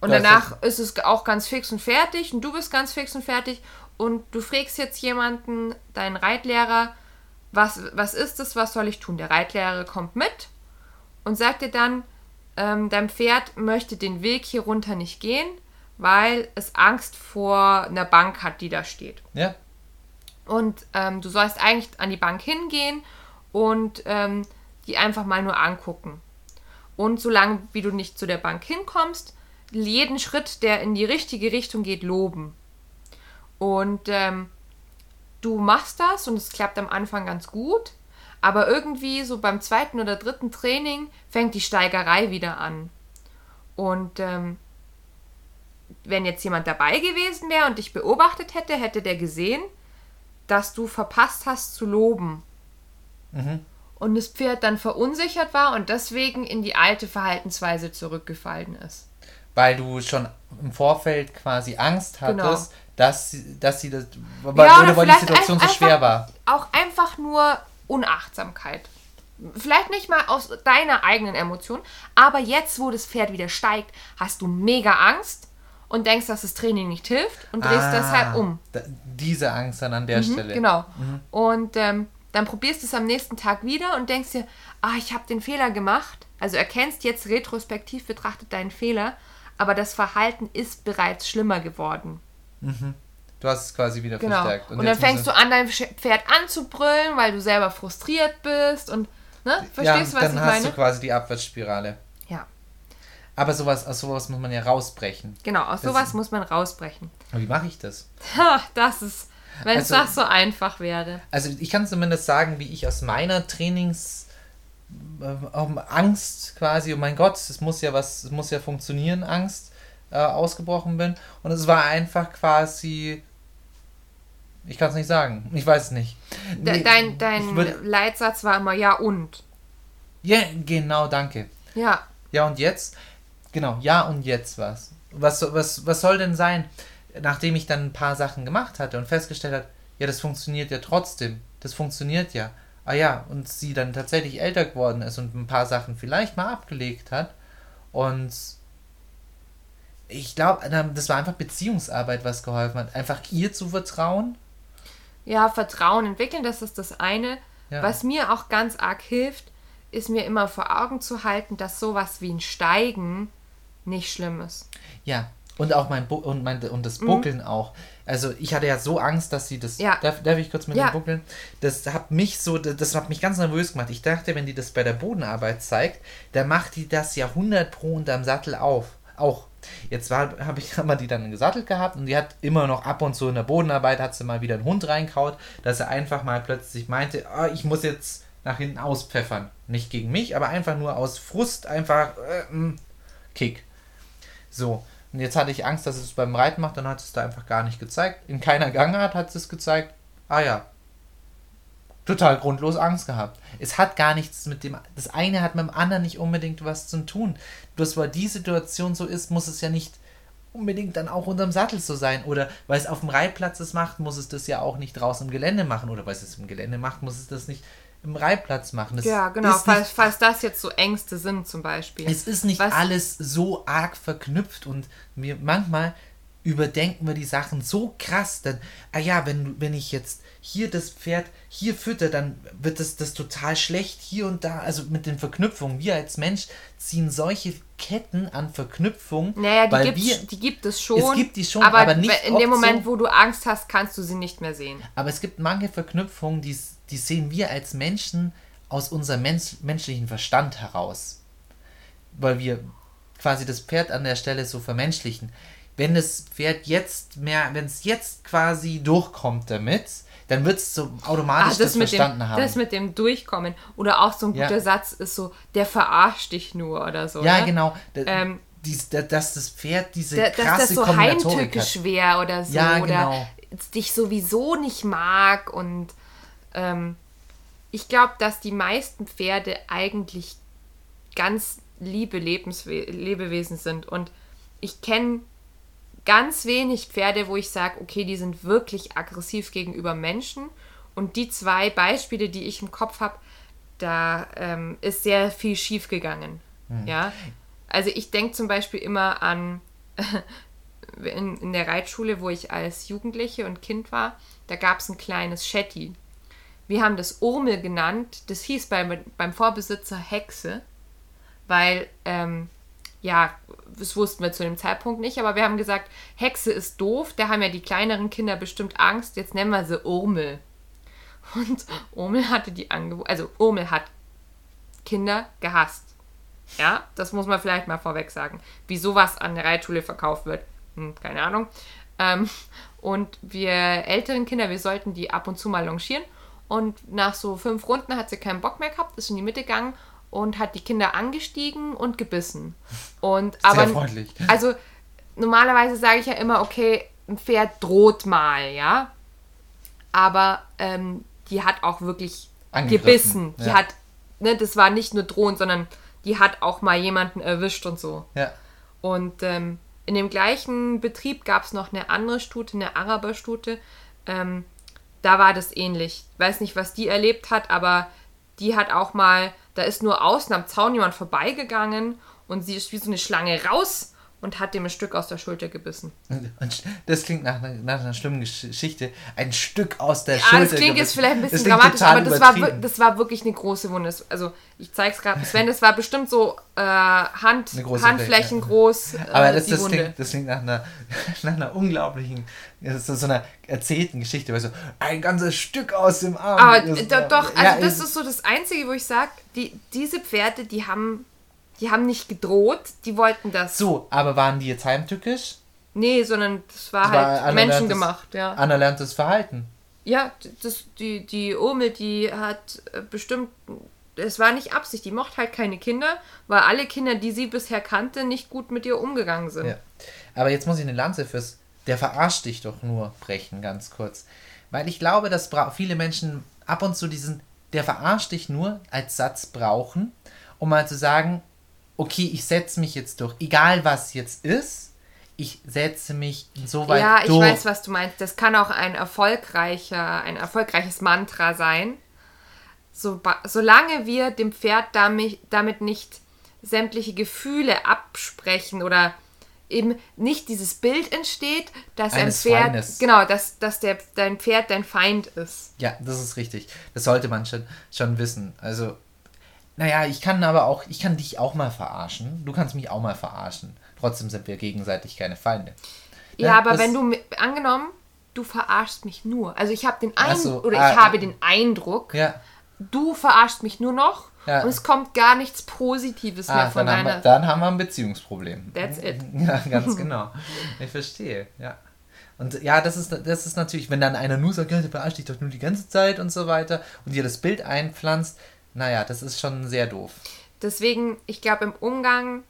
Und ist danach ist es auch ganz fix und fertig und du bist ganz fix und fertig und du fragst jetzt jemanden, deinen Reitlehrer, was, was ist es, was soll ich tun? Der Reitlehrer kommt mit und sagt dir dann, ähm, dein Pferd möchte den Weg hier runter nicht gehen, weil es Angst vor einer Bank hat, die da steht. Ja. Und ähm, du sollst eigentlich an die Bank hingehen und ähm, die einfach mal nur angucken. Und solange wie du nicht zu der Bank hinkommst, jeden Schritt, der in die richtige Richtung geht, loben. Und ähm, du machst das und es klappt am Anfang ganz gut, aber irgendwie so beim zweiten oder dritten Training fängt die Steigerei wieder an. Und ähm, wenn jetzt jemand dabei gewesen wäre und dich beobachtet hätte, hätte der gesehen, dass du verpasst hast zu loben. Mhm. Und das Pferd dann verunsichert war und deswegen in die alte Verhaltensweise zurückgefallen ist. Weil du schon im Vorfeld quasi Angst hattest, Genau. Dass, sie- dass sie das. Weil, Ja, weil die Situation so schwer war. Auch einfach nur Unachtsamkeit. Vielleicht nicht mal aus deiner eigenen Emotion, aber jetzt, wo das Pferd wieder steigt, hast du mega Angst und denkst, dass das Training nicht hilft und drehst Ah, deshalb um. Diese Angst dann an der Stelle. Genau. Und ähm, dann probierst du es am nächsten Tag wieder und denkst dir, ah, ich habe den Fehler gemacht. Also erkennst jetzt retrospektiv betrachtet deinen Fehler, aber das Verhalten ist bereits schlimmer geworden. Du hast es quasi wieder Genau. verstärkt. Und, dann jetzt fängst du an, dein Pferd anzubrüllen, weil du selber frustriert bist und ne? er- Verstehst ja, du, was dann ich hast meine? du quasi die Abwärtsspirale. Ja, Aber sowas, aus sowas muss man ja rausbrechen. genau. Aus Das- sowas muss man rausbrechen. Aber wie mache ich das? Das ist, wenn es Also- das so einfach wäre. Also ich kann zumindest sagen, wie ich aus meiner Trainings äh, Angst quasi, oh mein Gott, es muss ja was, es muss ja funktionieren, Angst äh, ausgebrochen bin. Und es war einfach quasi, ich kann es nicht sagen, ich weiß es nicht. De dein dein würde- Leitsatz war immer ja und. Ja, genau, danke. Ja, Ja und jetzt? Genau, ja und jetzt was? Was, was, was soll denn sein, nachdem ich dann ein paar Sachen gemacht hatte und festgestellt hat, ja, das funktioniert ja trotzdem. Das funktioniert ja. Ah ja, und sie dann tatsächlich älter geworden ist und ein paar Sachen vielleicht mal abgelegt hat. Und ich glaube, das war einfach Beziehungsarbeit, was geholfen hat. Einfach ihr zu vertrauen. Ja, Vertrauen entwickeln, das ist das eine. Ja. Was mir auch ganz arg hilft, ist mir immer vor Augen zu halten, dass sowas wie ein Steigen nicht schlimm ist. Ja, und auch mein, Bu und, mein und das Buckeln auch. Also ich hatte ja so Angst, dass sie das. Mhm. Ja. Darf, darf ich kurz mit Ja. dem Buckeln? Das hat mich so, das hat mich ganz nervös gemacht. Ich dachte, wenn die das bei der Bodenarbeit zeigt, dann macht die das ja 100 pro unterm Sattel auf. Auch. Jetzt habe ich wir die dann gesattelt gehabt und die hat immer noch ab und zu in der Bodenarbeit hat sie mal wieder einen Hund reinkaut, dass er einfach mal plötzlich meinte, ah, ich muss jetzt nach hinten auspfeffern. Nicht gegen mich, aber einfach nur aus Frust, einfach äh, mm, Kick. So. Und jetzt hatte ich Angst, dass es beim Reiten macht, dann hat es da einfach gar nicht gezeigt. In keiner Gangart hat es gezeigt, ah ja, total grundlos Angst gehabt. Es hat gar nichts mit dem, das eine hat mit dem anderen nicht unbedingt was zu tun. Bloß weil die Situation so ist, muss es ja nicht unbedingt dann auch unterm Sattel so sein. Oder weil es auf dem Reitplatz es macht, muss es das ja auch nicht draußen im Gelände machen. Oder weil es es im Gelände macht, muss es das nicht im Reitplatz machen. Das ja, genau, falls, nicht, falls das jetzt so Ängste sind zum Beispiel. Es ist nicht Was? alles so arg verknüpft und mir manchmal überdenken wir die Sachen so krass, dann, ah ja, wenn, wenn ich jetzt hier das Pferd hier fütter, dann wird das, das total schlecht hier und da, also mit den Verknüpfungen. Wir als Mensch ziehen solche Ketten an Verknüpfungen. Naja, die, weil wir, die gibt es schon. Es gibt die schon, aber, aber nicht in dem Moment, so, wo du Angst hast, kannst du sie nicht mehr sehen. Aber es gibt manche Verknüpfungen, die, die sehen wir als Menschen aus unserem Mensch, menschlichen Verstand heraus. Weil wir quasi das Pferd an der Stelle so vermenschlichen wenn das Pferd jetzt mehr, wenn es jetzt quasi durchkommt damit, dann wird es so automatisch ah, das, das verstanden dem, haben. Das mit dem Durchkommen. Oder auch so ein guter ja. Satz ist so, der verarscht dich nur oder so. Ja, ne? genau. Ähm, Dies, dass das Pferd diese da, krasse dass das so heimtückisch wäre oder so. Ja, genau. Oder dich sowieso nicht mag. Und ähm, ich glaube, dass die meisten Pferde eigentlich ganz liebe Lebenswe Lebewesen sind. Und ich kenne ganz wenig Pferde, wo ich sage, okay, die sind wirklich aggressiv gegenüber Menschen. Und die zwei Beispiele, die ich im Kopf habe, da ähm, ist sehr viel schief gegangen. Mhm. Ja. Also ich denke zum Beispiel immer an in, in der Reitschule, wo ich als Jugendliche und Kind war, da gab es ein kleines Shetty. Wir haben das Urmel genannt. Das hieß beim, beim Vorbesitzer Hexe, weil ähm, ja, das wussten wir zu dem Zeitpunkt nicht, aber wir haben gesagt, Hexe ist doof, da haben ja die kleineren Kinder bestimmt Angst, jetzt nennen wir sie Urmel. Und Urmel hatte die Angewohnheit, also Urmel hat Kinder gehasst. Ja, das muss man vielleicht mal vorweg sagen. Wie sowas an der Reitschule verkauft wird, hm, keine Ahnung. Ähm, und wir älteren Kinder, wir sollten die ab und zu mal longieren. Und nach so fünf Runden hat sie keinen Bock mehr gehabt, ist in die Mitte gegangen und hat die Kinder angestiegen und gebissen. Und Sehr aber freundlich. Also normalerweise sage ich ja immer, okay, ein Pferd droht mal, ja. Aber ähm, die hat auch wirklich gebissen. Die ja. hat, ne, das war nicht nur drohend, sondern die hat auch mal jemanden erwischt und so. Ja. Und ähm, in dem gleichen Betrieb gab es noch eine andere Stute, eine Araberstute. Ähm, da war das ähnlich. Weiß nicht, was die erlebt hat, aber die hat auch mal da ist nur außen am Zaun jemand vorbeigegangen und sie ist wie so eine Schlange raus und hat dem ein Stück aus der Schulter gebissen. Das klingt nach, nach einer schlimmen Geschichte. Ein Stück aus der ja, Schulter. Das klingt jetzt vielleicht ein bisschen dramatisch, aber das war, das war wirklich eine große Wunde. Also ich zeig's gerade. Sven, das war bestimmt so äh, Hand, Handflächen Fläche. groß. Äh, aber das, das, klingt, das klingt nach einer, nach einer unglaublichen, so, so einer erzählten Geschichte, weil so ein ganzes Stück aus dem Arm. Aber doch, also ja, das ist so das Einzige, wo ich sage, die, diese Pferde, die haben die haben nicht gedroht, die wollten das. So, aber waren die jetzt heimtückisch? Nee, sondern das war das halt menschengemacht, ja. Anerlerntes Verhalten. Ja, das, die, die Urmel, die hat äh, bestimmt, es war nicht Absicht, die mochte halt keine Kinder, weil alle Kinder, die sie bisher kannte, nicht gut mit ihr umgegangen sind. Ja. Aber jetzt muss ich eine Lanze fürs, der verarscht dich doch nur brechen, ganz kurz. Weil ich glaube, dass viele Menschen ab und zu diesen, der verarscht dich nur als Satz brauchen, um mal zu sagen, okay, ich setze mich jetzt durch, egal was jetzt ist, ich setze mich so weit ja, durch. Ja, ich weiß, was du meinst. Das kann auch ein erfolgreicher, ein erfolgreiches Mantra sein. So, solange wir dem Pferd damit, damit nicht sämtliche Gefühle absprechen oder eben nicht dieses Bild entsteht, dass Eines ein Pferd, Feindes. genau, dass, dass der, dein Pferd dein Feind ist. Ja, das ist richtig. Das sollte man schon, schon wissen. Also naja, ich kann aber auch, ich kann dich auch mal verarschen. Du kannst mich auch mal verarschen. Trotzdem sind wir gegenseitig keine Feinde. Ja, ne? aber das, wenn du, angenommen, du verarschst mich nur. Also ich habe den Eindruck, so, oder ah, ich habe den Eindruck, ja. du verarschst mich nur noch ja. und es kommt gar nichts Positives ah, mehr von dann deiner... Haben wir, dann haben wir ein Beziehungsproblem. That's it. Ja, ganz genau. ich verstehe, ja. Und ja, das ist, das ist natürlich, wenn dann einer nur sagt, ja, der verarscht dich doch nur die ganze Zeit und so weiter und dir das Bild naja, das ist schon sehr doof. Deswegen, ich glaube, im Umgang,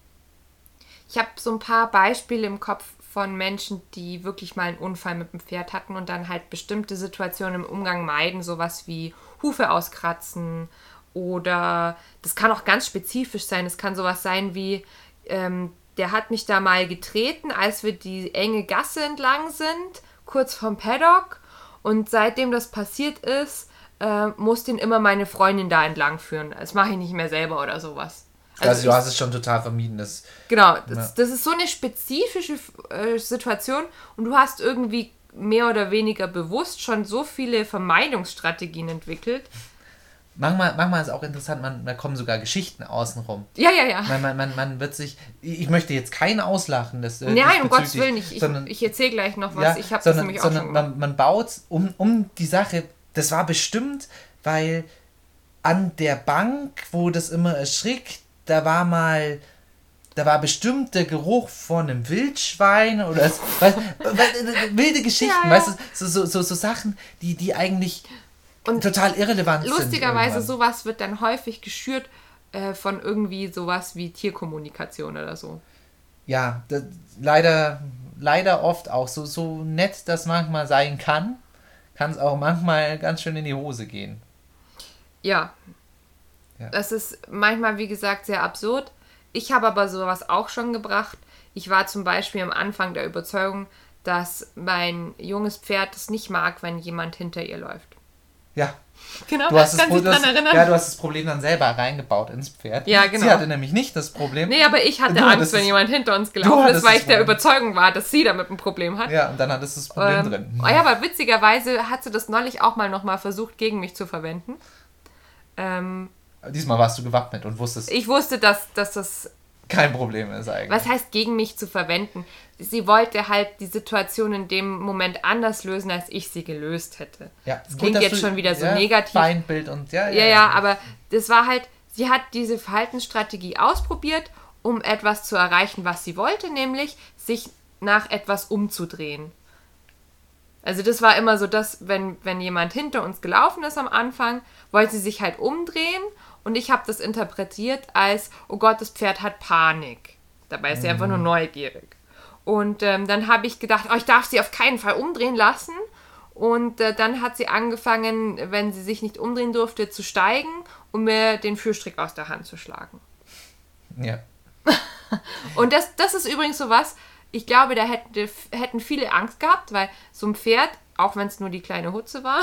ich habe so ein paar Beispiele im Kopf von Menschen, die wirklich mal einen Unfall mit dem Pferd hatten und dann halt bestimmte Situationen im Umgang meiden, sowas wie Hufe auskratzen oder das kann auch ganz spezifisch sein. Es kann sowas sein wie, ähm, der hat mich da mal getreten, als wir die enge Gasse entlang sind, kurz vom Paddock. Und seitdem das passiert ist, äh, muss den immer meine Freundin da entlang führen. Das mache ich nicht mehr selber oder sowas. Also, also du hast es schon total vermieden. Das, genau, das, ja. das ist so eine spezifische äh, Situation und du hast irgendwie mehr oder weniger bewusst schon so viele Vermeidungsstrategien entwickelt. Manchmal, manchmal ist es auch interessant, man, da kommen sogar Geschichten außenrum. Ja, ja, ja. Man, man, man, man wird sich, ich möchte jetzt keinen auslachen. Das, äh, Nein, um Gottes Willen, ich, sondern, ich, ich erzähle gleich noch was. Ja, ich habe das nämlich auch schon man, man baut um, um die Sache, das war bestimmt, weil an der Bank, wo das immer erschrickt, da war mal, da war bestimmt der Geruch von einem Wildschwein oder so, weißt, wilde Geschichten, ja, ja. weißt du, so, so, so, so Sachen, die, die eigentlich und total irrelevant lustigerweise, sind. Lustigerweise, sowas wird dann häufig geschürt äh, von irgendwie sowas wie Tierkommunikation oder so. Ja, das, leider, leider oft auch so, so nett das manchmal sein kann, kann es auch manchmal ganz schön in die Hose gehen. Ja, ja. Das ist manchmal, wie gesagt, sehr absurd. Ich habe aber sowas auch schon gebracht. Ich war zum Beispiel am Anfang der Überzeugung, dass mein junges Pferd es nicht mag, wenn jemand hinter ihr läuft. Ja. Genau, du hast, das, Pro das, ja, du hast das Problem dann selber reingebaut ins Pferd. Ja, genau. Sie hatte nämlich nicht das Problem. Nee, aber ich hatte du Angst, wenn jemand hinter uns gelaufen ist, weil ich der Überzeugung war, dass sie damit ein Problem hat. Ja, und dann hattest du das Problem ähm, drin. Ja, aber witzigerweise hat sie das neulich auch mal nochmal versucht, gegen mich zu verwenden. Ähm, Diesmal warst du gewappnet und wusstest. Ich wusste, dass, dass das. Kein Problem ist eigentlich. Was heißt gegen mich zu verwenden? Sie wollte halt die Situation in dem Moment anders lösen, als ich sie gelöst hätte. Ja, das klingt jetzt schon wieder so ja, negativ. Feindbild und ja, ja. Ja, ja, aber das war halt, sie hat diese Verhaltensstrategie ausprobiert, um etwas zu erreichen, was sie wollte, nämlich sich nach etwas umzudrehen. Also das war immer so, dass wenn, wenn jemand hinter uns gelaufen ist am Anfang, wollte sie sich halt umdrehen und ich habe das interpretiert als, oh Gott, das Pferd hat Panik. Dabei ist sie einfach nur mhm. neugierig. Und ähm, dann habe ich gedacht, oh, ich darf sie auf keinen Fall umdrehen lassen. Und äh, dann hat sie angefangen, wenn sie sich nicht umdrehen durfte, zu steigen, um mir den Führstrick aus der Hand zu schlagen. Ja. und das, das ist übrigens so was, ich glaube, da hätte, hätten viele Angst gehabt, weil so ein Pferd auch wenn es nur die kleine Hutze war,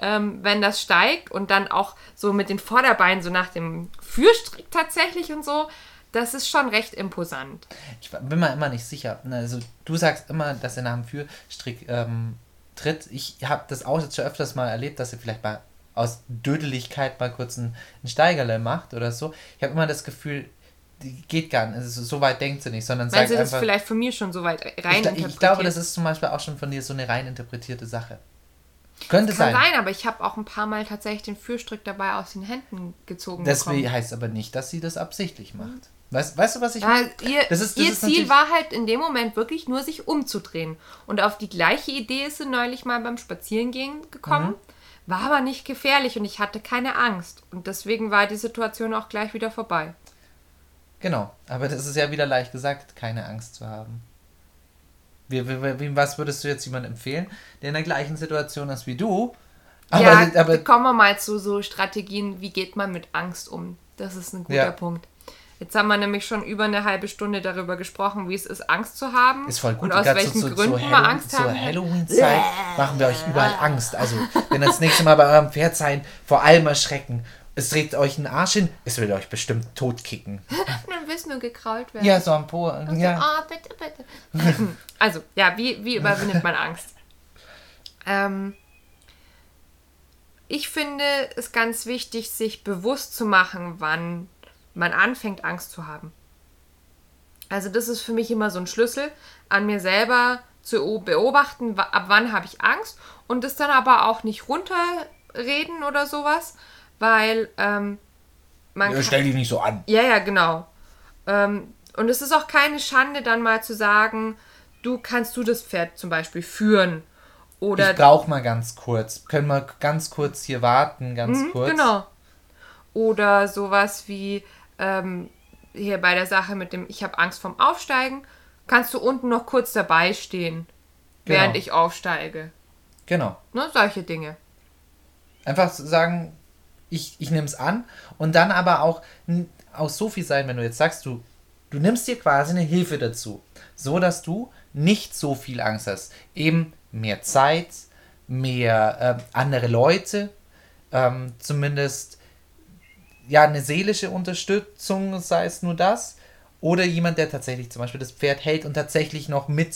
ähm, wenn das steigt und dann auch so mit den Vorderbeinen so nach dem Führstrick tatsächlich und so, das ist schon recht imposant. Ich bin mir immer nicht sicher. Also du sagst immer, dass er nach dem Führstrick ähm, tritt. Ich habe das auch jetzt schon öfters mal erlebt, dass er vielleicht mal aus Dödeligkeit mal kurz ein, ein Steigerle macht oder so. Ich habe immer das Gefühl, geht gar nicht. Also so weit denkt sie nicht, sondern Meinst sagt du, das einfach, ist vielleicht von mir schon so weit rein ich? Ich glaube, das ist zum Beispiel auch schon von dir so eine rein interpretierte Sache. Könnte das kann sein. sein, aber ich habe auch ein paar Mal tatsächlich den Führstrick dabei aus den Händen gezogen. Das bekommen. heißt aber nicht, dass sie das absichtlich macht. Weißt, weißt du, was ich meine? Ihr, das ist, das ihr Ziel war halt in dem Moment wirklich nur, sich umzudrehen. Und auf die gleiche Idee ist sie neulich mal beim Spazierengehen gekommen. Mhm. War aber nicht gefährlich und ich hatte keine Angst. Und deswegen war die Situation auch gleich wieder vorbei. Genau, aber das ist ja wieder leicht gesagt, keine Angst zu haben. Wie, wie, wie, was würdest du jetzt jemandem empfehlen, der in der gleichen Situation ist wie du? Aber, ja, aber kommen wir mal zu so Strategien, wie geht man mit Angst um? Das ist ein guter ja. Punkt. Jetzt haben wir nämlich schon über eine halbe Stunde darüber gesprochen, wie es ist, Angst zu haben. Ist voll gut. Und aus welchen zu, Gründen zu man Angst haben. Zur Halloween-Zeit machen wir euch überall Angst. Also, wenn ihr das nächste Mal bei eurem Pferd seid, vor allem erschrecken es dreht euch einen Arsch hin, es will euch bestimmt totkicken. Dann willst nur gekrault werden. Ja, so am Po. Also, ja. Oh, bitte, bitte. also, ja, wie, wie überwindet man Angst? Ähm, ich finde es ganz wichtig, sich bewusst zu machen, wann man anfängt, Angst zu haben. Also das ist für mich immer so ein Schlüssel, an mir selber zu beobachten, ab wann habe ich Angst und das dann aber auch nicht runterreden oder sowas, weil ähm, man. Ja, stell dich nicht so an. Ja, ja, genau. Ähm, und es ist auch keine Schande, dann mal zu sagen, du kannst du das Pferd zum Beispiel führen. Oder ich brauch mal ganz kurz. Können wir ganz kurz hier warten, ganz mhm, kurz. Genau. Oder sowas wie, ähm, hier bei der Sache mit dem, ich habe Angst vorm Aufsteigen, kannst du unten noch kurz dabei stehen, Genau. während ich aufsteige. Genau. Ne, solche Dinge. Einfach sagen, ich, ich nehme es an und dann aber auch aus so viel sein, wenn du jetzt sagst, du, du nimmst dir quasi eine Hilfe dazu, so dass du nicht so viel Angst hast. Eben mehr Zeit, mehr ähm, andere Leute, ähm, zumindest ja eine seelische Unterstützung, sei es nur das, oder jemand, der tatsächlich zum Beispiel das Pferd hält und tatsächlich noch mit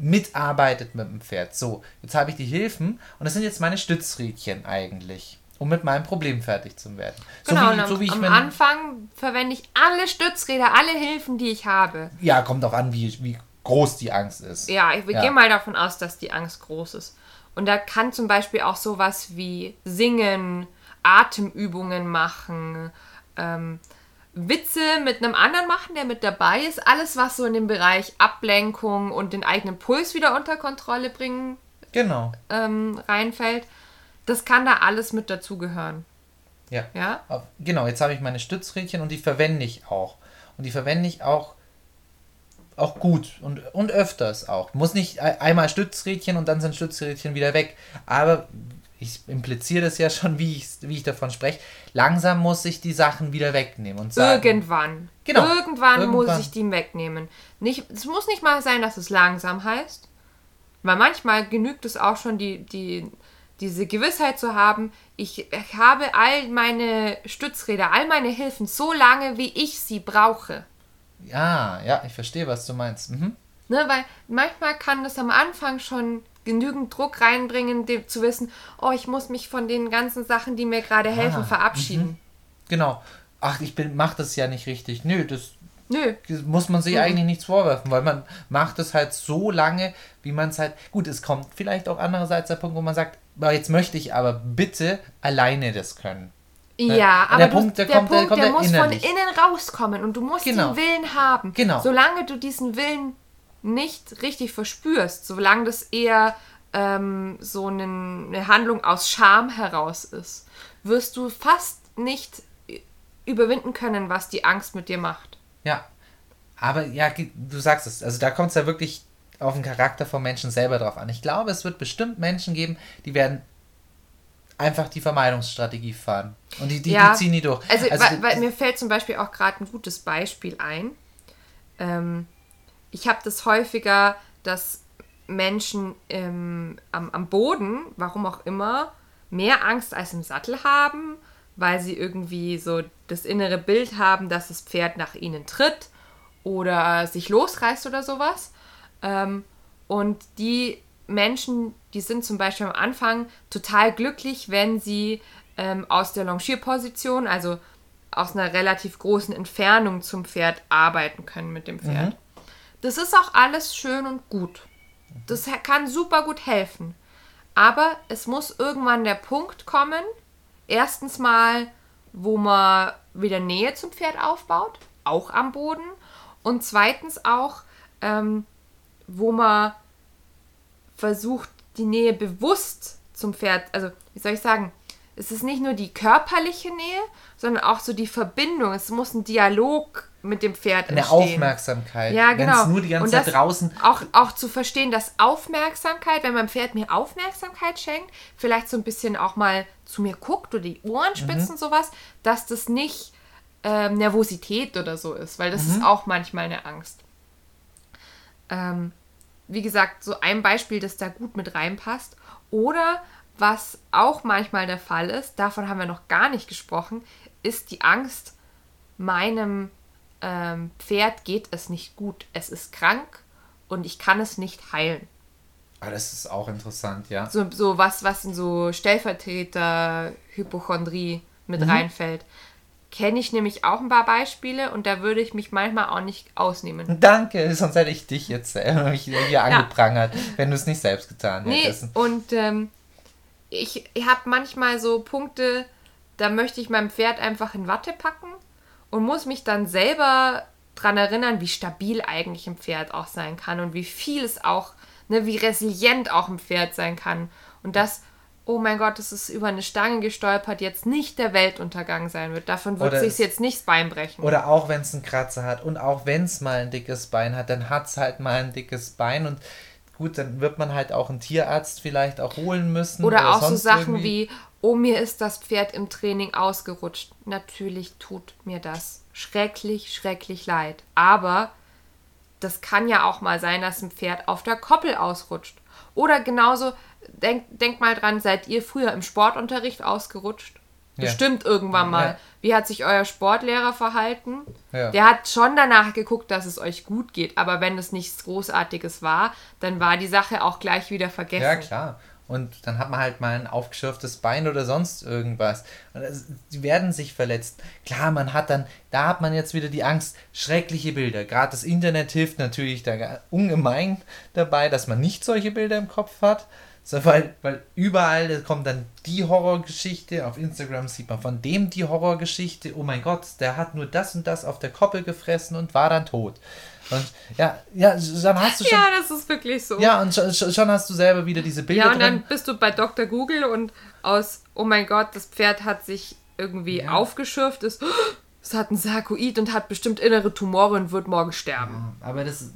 mitarbeitet mit dem Pferd. So, jetzt habe ich die Hilfen und das sind jetzt meine Stützrädchen eigentlich, um mit meinem Problem fertig zu werden. Genau, so wie, am, so wie ich am Anfang verwende ich alle Stützräder, alle Hilfen, die ich habe. Ja, kommt auch an, wie, wie groß die Angst ist. Ja, ich Ja. gehe mal davon aus, dass die Angst groß ist. Und da kann zum Beispiel auch sowas wie Singen, Atemübungen machen, ähm, Witze mit einem anderen machen, der mit dabei ist. Alles, was so in den Bereich Ablenkung und den eigenen Puls wieder unter Kontrolle bringen Genau. ähm, reinfällt. Das kann da alles mit dazugehören. Ja. Ja? Genau, jetzt habe ich meine Stützrädchen und die verwende ich auch. Und die verwende ich auch auch gut und, und öfters auch. Muss nicht ei- einmal Stützrädchen und dann sind Stützrädchen wieder weg. Aber ich impliziere das ja schon, wie ich, wie ich davon spreche. Langsam muss ich die Sachen wieder wegnehmen und sagen. Irgendwann. Genau. Irgendwann, muss Irgendwann. ich die wegnehmen. Nicht, es muss nicht mal sein, dass es langsam heißt. Weil manchmal genügt es auch schon, die, die, diese Gewissheit zu haben, ich, habe all meine Stützräder, all meine Hilfen so lange, wie ich sie brauche. Ja, ja, ich verstehe, was du meinst. Mhm. Ne, weil manchmal kann das am Anfang schon genügend Druck reinbringen, dem, zu wissen, oh, ich muss mich von den ganzen Sachen, die mir gerade helfen, Ah, verabschieden. Genau. Ach, ich bin, mach das ja nicht richtig. Nö, das Nö, muss man Mhm. sich eigentlich nichts vorwerfen, weil man macht es halt so lange, wie man es halt. Gut, es kommt vielleicht auch andererseits der Punkt, wo man sagt, "Aber jetzt möchte ich aber bitte alleine das können. Ja, Und aber der du, Punkt, der der, kommt- der Punkt, kommt der ja muss innerlich. von innen rauskommen und du musst Genau. den Willen haben. Genau. Solange du diesen Willen nicht richtig verspürst, solange das eher ähm, so einen, eine Handlung aus Scham heraus ist, wirst du fast nicht überwinden können, was die Angst mit dir macht. Ja. Aber ja, du sagst es. Also da kommt es ja wirklich auf den Charakter vom Menschen selber drauf an. Ich glaube, es wird bestimmt Menschen geben, die werden einfach die Vermeidungsstrategie fahren. Und die, die, die ziehen die durch. Also, weil, das- weil mir fällt zum Beispiel auch gerade ein gutes Beispiel ein. Ähm, ich habe das häufiger, dass Menschen ähm, am, am Boden, warum auch immer, mehr Angst als im Sattel haben, weil sie irgendwie so das innere Bild haben, dass das Pferd nach ihnen tritt oder sich losreißt oder sowas. Ähm, und die Menschen, die sind zum Beispiel am Anfang total glücklich, wenn sie ähm, aus der Longierposition, also aus einer relativ großen Entfernung zum Pferd arbeiten können mit dem Pferd. Das ist auch alles schön und gut. Das kann super gut helfen. Aber es muss irgendwann der Punkt kommen, erstens mal, wo man wieder Nähe zum Pferd aufbaut, auch am Boden. Und zweitens auch, ähm, wo man versucht, die Nähe bewusst zum Pferd, also wie soll ich sagen, es ist nicht nur die körperliche Nähe, sondern auch so die Verbindung. Es muss ein Dialog mit dem Pferd eine entstehen. Aufmerksamkeit. Ja, genau. es nur die ganze Zeit draußen. Auch, auch zu verstehen, dass Aufmerksamkeit, wenn mein Pferd mir Aufmerksamkeit schenkt, vielleicht so ein bisschen auch mal zu mir guckt oder die Ohren spitzt und sowas, dass das nicht ähm, Nervosität oder so ist, weil das ist auch manchmal eine Angst. Ähm, wie gesagt, so ein Beispiel, das da gut mit reinpasst. Oder was auch manchmal der Fall ist, davon haben wir noch gar nicht gesprochen, ist die Angst, meinem ähm, Pferd geht es nicht gut. Es ist krank und ich kann es nicht heilen. Ah, das ist auch interessant, ja. So, so was, was in so Stellvertreter-Hypochondrie mit reinfällt. Kenne ich nämlich auch ein paar Beispiele und da würde ich mich manchmal auch nicht ausnehmen. Danke, sonst hätte ich dich jetzt äh, hier angeprangert, wenn du es nicht selbst getan Nee, hättest. und ähm, ich, ich habe manchmal so Punkte, da möchte ich meinem Pferd einfach in Watte packen und muss mich dann selber dran erinnern, wie stabil eigentlich ein Pferd auch sein kann und wie viel es auch, ne, wie resilient auch ein Pferd sein kann. Und dass oh mein Gott, es ist über eine Stange gestolpert, jetzt nicht der Weltuntergang sein wird. Davon wird Oder sich jetzt nicht das Bein brechen. Oder auch wenn es einen Kratzer hat und auch wenn es mal ein dickes Bein hat, dann hat es halt mal ein dickes Bein und gut, dann wird man halt auch einen Tierarzt vielleicht auch holen müssen. Oder auch so Sachen irgendwie. wie, oh, mir ist das Pferd im Training ausgerutscht. Natürlich tut mir das schrecklich, schrecklich leid. Aber das kann ja auch mal sein, dass ein Pferd auf der Koppel ausrutscht. Oder genauso, denk, denk mal dran, seid ihr früher im Sportunterricht ausgerutscht? Ja. Bestimmt irgendwann mal. Ja. Wie hat sich euer Sportlehrer verhalten? Ja. Der hat schon danach geguckt, dass es euch gut geht. Aber wenn es nichts Großartiges war, dann war die Sache auch gleich wieder vergessen. Ja, klar. Und dann hat man halt mal ein aufgeschürftes Bein oder sonst irgendwas. Und die werden sich verletzt. Klar, man hat dann, da hat man jetzt wieder die Angst, schreckliche Bilder. Gerade das Internet hilft natürlich da ungemein dabei, dass man nicht solche Bilder im Kopf hat. So, weil, weil überall kommt dann die Horrorgeschichte. Auf Instagram sieht man von dem die Horrorgeschichte. Oh mein Gott, der hat nur das und das auf der Koppel gefressen und war dann tot. Und ja, ja, dann hast du schon. Ja, das ist wirklich so. Ja, und schon, schon hast du selber wieder diese Bilder Ja, und drin. dann bist du bei Dr. Google und aus, oh mein Gott, das Pferd hat sich irgendwie aufgeschürft, ist, es hat einen Sarkoid und hat bestimmt innere Tumore und wird morgen sterben. Aber das,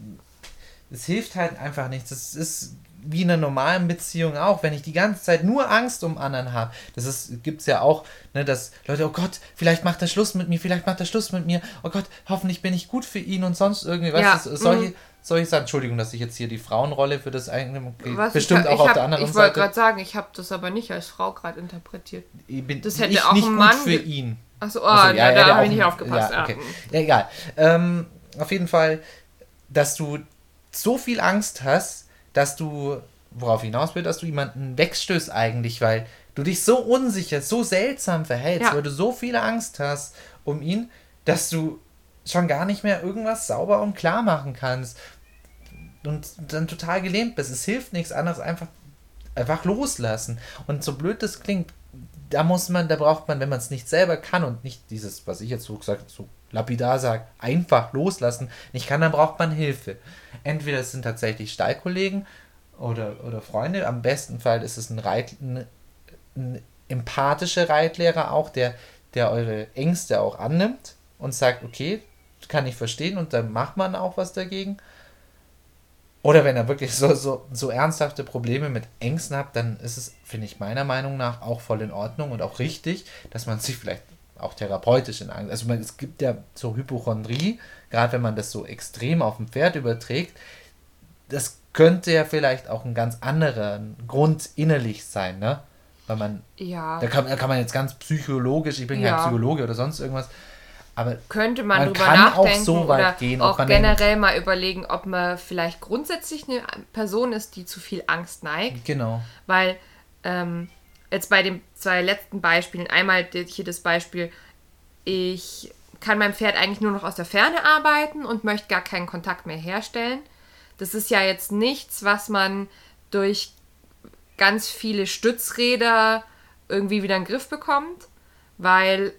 das hilft halt einfach nichts. Das ist wie in einer normalen Beziehung auch, wenn ich die ganze Zeit nur Angst um anderen habe. Das ist, gibt's ja auch, ne, dass Leute, oh Gott, vielleicht macht er Schluss mit mir, vielleicht macht er Schluss mit mir, oh Gott, hoffentlich bin ich gut für ihn und sonst irgendwie, Ja, weißt du, solche, mhm. solche Sachen, Entschuldigung, dass ich jetzt hier die Frauenrolle für das eigene, Was bestimmt ich, auch ich auf hab, der anderen Ich wollte Seite. gerade sagen, ich habe das aber nicht als Frau gerade interpretiert. Ich bin das hätte ich auch nicht ein gut Mann für ge- ihn. Achso, oh, Achso, ja, da der habe ich nicht aufgepasst. Ja, Ja, okay. ja egal. Ähm, auf jeden Fall, dass du so viel Angst hast, dass du, worauf hinaus will, dass du jemanden wegstößt eigentlich, weil du dich so unsicher, so seltsam verhältst, Ja. weil du so viel Angst hast um ihn, dass du schon gar nicht mehr irgendwas sauber und klar machen kannst und dann total gelähmt bist. Es hilft nichts anderes, einfach, einfach loslassen. Und so blöd das klingt, da muss man, da braucht man, wenn man es nicht selber kann und nicht dieses, was ich jetzt so gesagt so lapidar sage, einfach loslassen nicht kann, dann braucht man Hilfe. Entweder es sind tatsächlich Stallkollegen oder, oder Freunde, am besten Fall ist es ein, Reit, ein, ein empathischer Reitlehrer auch, der, der eure Ängste auch annimmt und sagt, okay, kann ich verstehen und dann macht man auch was dagegen. Oder wenn er wirklich so, so, so ernsthafte Probleme mit Ängsten hat, dann ist es, finde ich meiner Meinung nach, auch voll in Ordnung und auch richtig, dass man sich vielleicht auch therapeutisch in Angst. Also man, es gibt ja so Hypochondrie, gerade wenn man das so extrem auf dem Pferd überträgt, das könnte ja vielleicht auch ein ganz anderer Grund innerlich sein, ne? Weil man, ja. da kann, da kann man jetzt ganz psychologisch, ich bin Ja. kein Psychologe oder sonst irgendwas, aber könnte man, Man drüber kann auch nachdenken so weit oder gehen, auch generell mal überlegen, ob man vielleicht grundsätzlich eine Person ist, die zu viel Angst neigt. genau. Weil ähm, jetzt bei den zwei letzten Beispielen, einmal hier das Beispiel, ich kann meinem Pferd eigentlich nur noch aus der Ferne arbeiten und möchte gar keinen Kontakt mehr herstellen. Das ist ja jetzt nichts, was man durch ganz viele Stützräder irgendwie wieder in den Griff bekommt, weil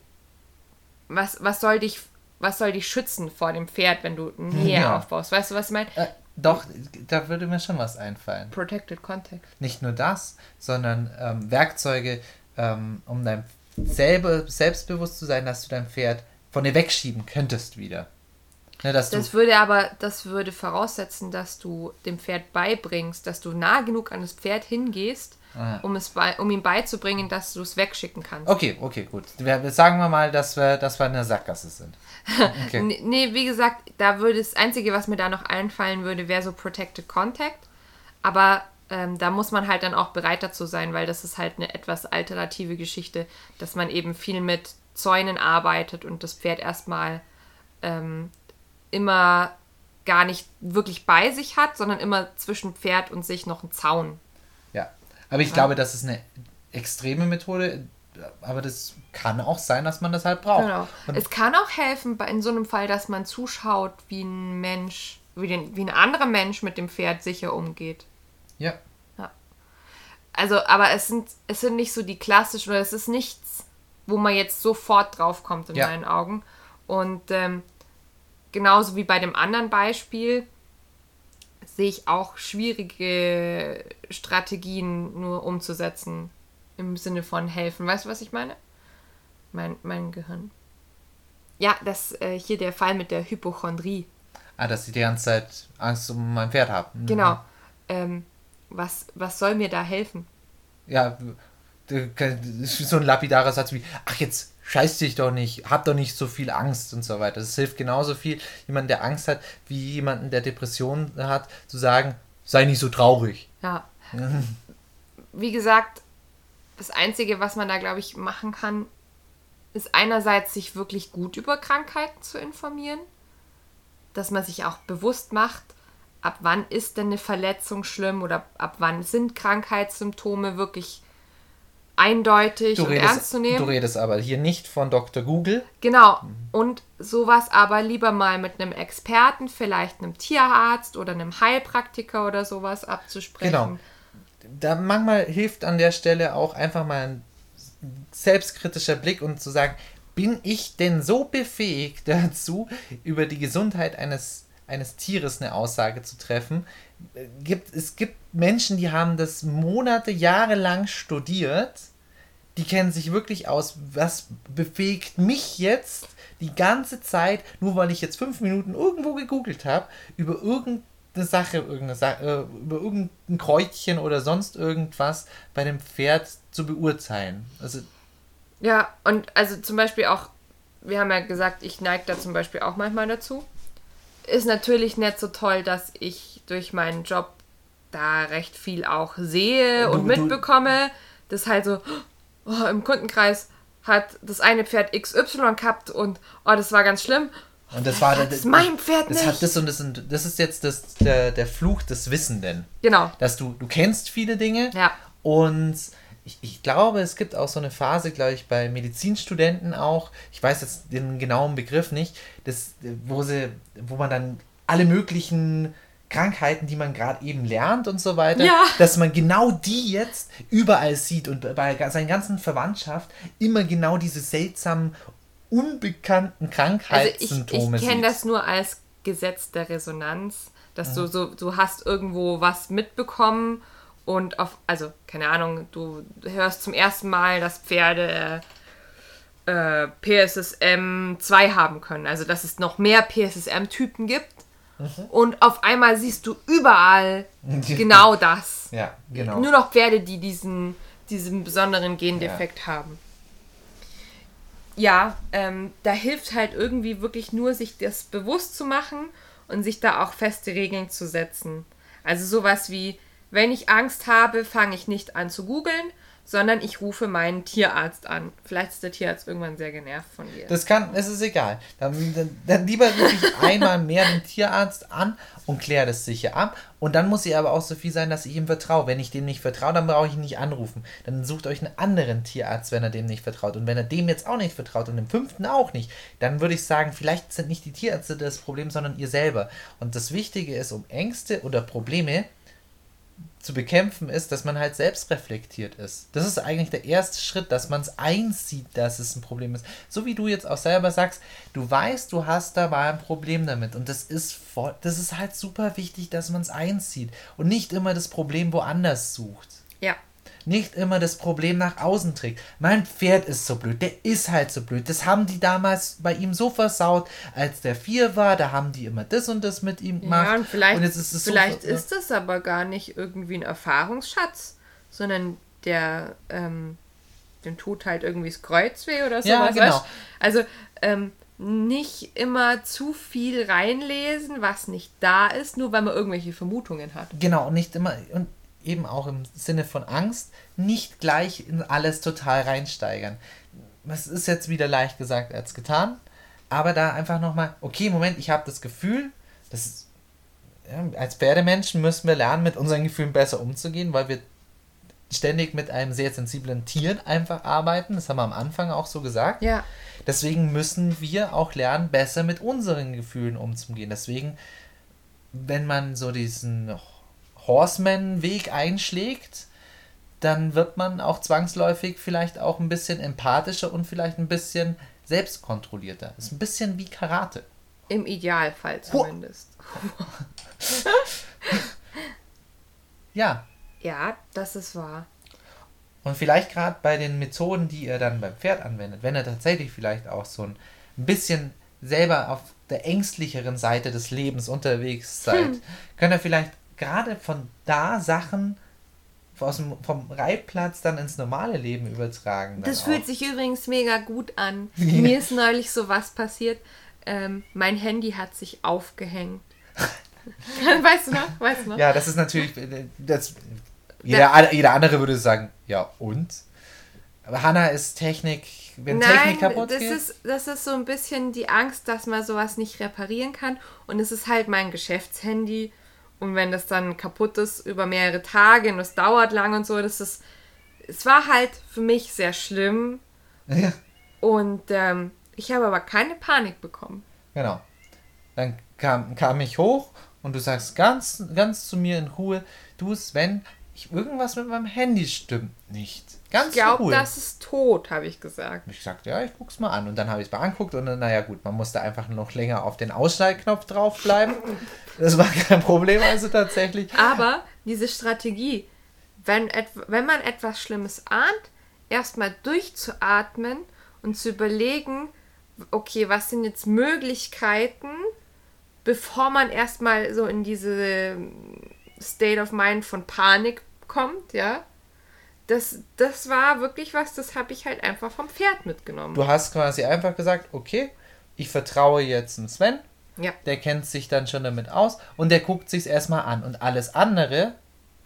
was, was soll dich was soll dich schützen vor dem Pferd, wenn du Nähe Ja. aufbaust? Weißt du, was ich meine? Doch, da würde mir schon was einfallen. Protected Contact. Nicht nur das, sondern ähm, Werkzeuge, ähm, um dein selber selbstbewusst zu sein, dass du dein Pferd von dir wegschieben könntest wieder. Ne, dass du, Das würde aber, das würde voraussetzen, dass du dem Pferd beibringst, dass du nah genug an das Pferd hingehst, Ah. um, es bei, um ihm beizubringen, dass du es wegschicken kannst. okay, okay, gut. Wir sagen wir mal, dass wir, dass wir in der Sackgasse sind. Okay. Nee, wie gesagt, da würde das Einzige, was mir da noch einfallen würde, wäre so Protected Contact. Aber ähm, da muss man halt dann auch bereit dazu sein, weil das ist halt eine etwas alternative Geschichte, dass man eben viel mit Zäunen arbeitet und das Pferd erstmal ähm, immer gar nicht wirklich bei sich hat, sondern immer zwischen Pferd und sich noch einen Zaun. Ja. Aber ich glaube, das ist eine extreme Methode, aber das kann auch sein, dass man das halt braucht. Genau. Und Es kann auch helfen in so einem Fall, dass man zuschaut, wie ein Mensch, wie, den, wie ein anderer Mensch mit dem Pferd sicher umgeht. ja. Also, aber es sind, es sind nicht so die klassischen, oder es ist nichts, wo man jetzt sofort drauf kommt in Ja. meinen Augen. Und ähm, genauso wie bei dem anderen Beispiel sehe ich auch schwierige Strategien nur umzusetzen. Im Sinne von helfen. Weißt du, was ich meine? Mein, mein Gehirn. Ja, das äh, hier der Fall mit der Hypochondrie. Ah, dass ich die ganze Zeit Angst um mein Pferd habe. Mhm. Genau. Ähm, was, was soll mir da helfen? Ja, das ist so ein lapidarer Satz wie, ach jetzt scheiß dich doch nicht, hab doch nicht so viel Angst und so weiter. Das hilft genauso viel, jemand, der Angst hat, wie jemanden, der Depressionen hat, zu sagen, sei nicht so traurig. Ja. Wie gesagt, das Einzige, was man da, glaube ich, machen kann, ist einerseits sich wirklich gut über Krankheiten zu informieren, dass man sich auch bewusst macht, ab wann ist denn eine Verletzung schlimm oder ab wann sind Krankheitssymptome wirklich eindeutig Du und redest, ernst zu nehmen. du redest aber hier nicht von Dr. Google. Genau. Und sowas aber lieber mal mit einem Experten, vielleicht einem Tierarzt oder einem Heilpraktiker oder sowas abzusprechen. Genau. Da manchmal hilft an der Stelle auch einfach mal ein selbstkritischer Blick und zu sagen, bin ich denn so befähigt dazu, über die Gesundheit eines, eines Tieres eine Aussage zu treffen? Gibt, es gibt Menschen, die haben das Monate, Jahre lang studiert, die kennen sich wirklich aus, was befähigt mich jetzt die ganze Zeit, nur weil ich jetzt fünf Minuten irgendwo gegoogelt habe, über irgendeine Sache, irgendeine Sa äh, über irgendein Kräutchen oder sonst irgendwas bei dem Pferd zu beurteilen. Also Ja, und also zum Beispiel auch, wir haben ja gesagt, ich neige da zum Beispiel auch manchmal dazu. Ist natürlich nicht so toll, dass ich durch meinen Job da recht viel auch sehe und Du- mitbekomme. Das halt so, oh, im Kundenkreis hat das eine Pferd XY gehabt und oh, das war ganz schlimm. Und das war Das ist mein Pferd das nicht. hat das und das und das ist jetzt das, der, der Fluch des Wissenden. Genau. Dass du, du kennst viele Dinge Ja. und ich, ich glaube, es gibt auch so eine Phase, glaube ich, bei Medizinstudenten auch, ich weiß jetzt den genauen Begriff nicht, das, wo sie, wo man dann alle möglichen Krankheiten, die man gerade eben lernt und so weiter, Ja. dass man genau die jetzt überall sieht und bei seiner ganzen Verwandtschaft immer genau diese seltsamen, unbekannten Also ich, Krankheitssymptome ich kenne das nur als Gesetz der Resonanz, dass du so, du hast irgendwo was mitbekommen und auf, also keine Ahnung, du hörst zum ersten Mal, dass Pferde äh, PSSM 2 haben können, also dass es noch mehr PSSM-Typen gibt. Und auf einmal siehst du überall genau das. Ja, genau. Nur noch Pferde, die diesen, diesen besonderen Gendefekt haben. Ja, ähm, da hilft halt irgendwie wirklich nur, sich das bewusst zu machen und sich da auch feste Regeln zu setzen. Also sowas wie, wenn ich Angst habe, fange ich nicht an zu googeln, sondern ich rufe meinen Tierarzt an. Vielleicht ist der Tierarzt irgendwann sehr genervt von dir. Das kann, es ist egal. Dann, dann, dann lieber rufe ich einmal mehr den Tierarzt an und kläre das sicher ab. Und dann muss ich aber auch so viel sein, dass ich ihm vertraue. Wenn ich dem nicht vertraue, dann brauche ich ihn nicht anrufen. Dann sucht euch einen anderen Tierarzt, wenn er dem nicht vertraut. Und wenn er dem jetzt auch nicht vertraut und dem fünften auch nicht, dann würde ich sagen, vielleicht sind nicht die Tierärzte das Problem, sondern ihr selber. Und das Wichtige ist, um Ängste oder Probleme zu bekämpfen ist, dass man halt selbst reflektiert ist. Das ist eigentlich der erste Schritt, dass man es einsieht, dass es ein Problem ist. So wie du jetzt auch selber sagst, du weißt, du hast da mal ein Problem damit und das ist voll, das ist halt super wichtig, dass man es einsieht und nicht immer das Problem woanders sucht. ja. Nicht immer das Problem nach außen trägt. Mein Pferd ist so blöd, der ist halt so blöd. Das haben die damals bei ihm so versaut, als der vier war, da haben die immer das und das mit ihm gemacht. Ja, und vielleicht, jetzt ist es so vielleicht ver- ist das aber gar nicht irgendwie ein Erfahrungsschatz, sondern der, ähm, dem tut halt irgendwie das Kreuz weh oder sowas. Ja, genau. weißt? Also ähm, nicht immer zu viel reinlesen, was nicht da ist, nur weil man irgendwelche Vermutungen hat. Genau, und nicht immer, und eben auch im Sinne von Angst, nicht gleich in alles total reinsteigern. Das ist jetzt wieder leicht gesagt als getan, aber da einfach nochmal, okay, Moment, ich habe das Gefühl, das ist, ja, als Pferdemenschen müssen wir lernen, mit unseren Gefühlen besser umzugehen, weil wir ständig mit einem sehr sensiblen Tier einfach arbeiten. Das haben wir am Anfang auch so gesagt. Ja. Deswegen müssen wir auch lernen, besser mit unseren Gefühlen umzugehen. Deswegen, wenn man so diesen Horseman-Weg einschlägt, dann wird man auch zwangsläufig vielleicht auch ein bisschen empathischer und vielleicht ein bisschen selbstkontrollierter. Ist ein bisschen wie Karate. Im Idealfall zumindest. Ja, Ja, das ist wahr. Und vielleicht gerade bei den Methoden, die ihr dann beim Pferd anwendet, wenn ihr tatsächlich vielleicht auch so ein bisschen selber auf der ängstlicheren Seite des Lebens unterwegs seid, hm. könnt ihr vielleicht gerade von da Sachen aus dem, vom Reitplatz dann ins normale Leben übertragen. Das fühlt auch. sich übrigens mega gut an. Ja. Mir ist neulich so was passiert. Ähm, mein Handy hat sich aufgehängt. weißt du noch? Weißt du noch? Ja, das ist natürlich. Äh, das, jeder, jeder andere würde sagen, ja und? Aber Hanna ist Technik, wenn Nein, Technik kaputt das geht. Ist, das ist so ein bisschen die Angst, dass man sowas nicht reparieren kann. Und es ist halt mein Geschäftshandy. Und wenn das dann kaputt ist über mehrere Tage und es dauert lang und so, das ist. Es war halt für mich sehr schlimm. Ja. Und ähm, ich habe aber keine Panik bekommen. Genau. Dann kam, kam ich hoch und du sagst ganz, ganz zu mir in Ruhe, du Sven, ich, irgendwas mit meinem Handy stimmt nicht. Ganz ich glaube, das ist tot, habe ich gesagt. Ich sagte, ja, ich guck's mal an. Und dann habe ich es mal anguckt und dann, naja gut, man musste einfach noch länger auf den Ausschneidknopf draufbleiben. das war kein Problem also tatsächlich. Aber diese Strategie, wenn, wenn man etwas Schlimmes ahnt, erstmal durchzuatmen und zu überlegen, okay, was sind jetzt Möglichkeiten, bevor man erstmal so in diese State of Mind von Panik kommt, ja. Das, das war wirklich was, das habe ich halt einfach vom Pferd mitgenommen. Du hast quasi einfach gesagt, okay, ich vertraue jetzt dem Sven. Ja. Der kennt sich dann schon damit aus und der guckt sich erstmal an und alles andere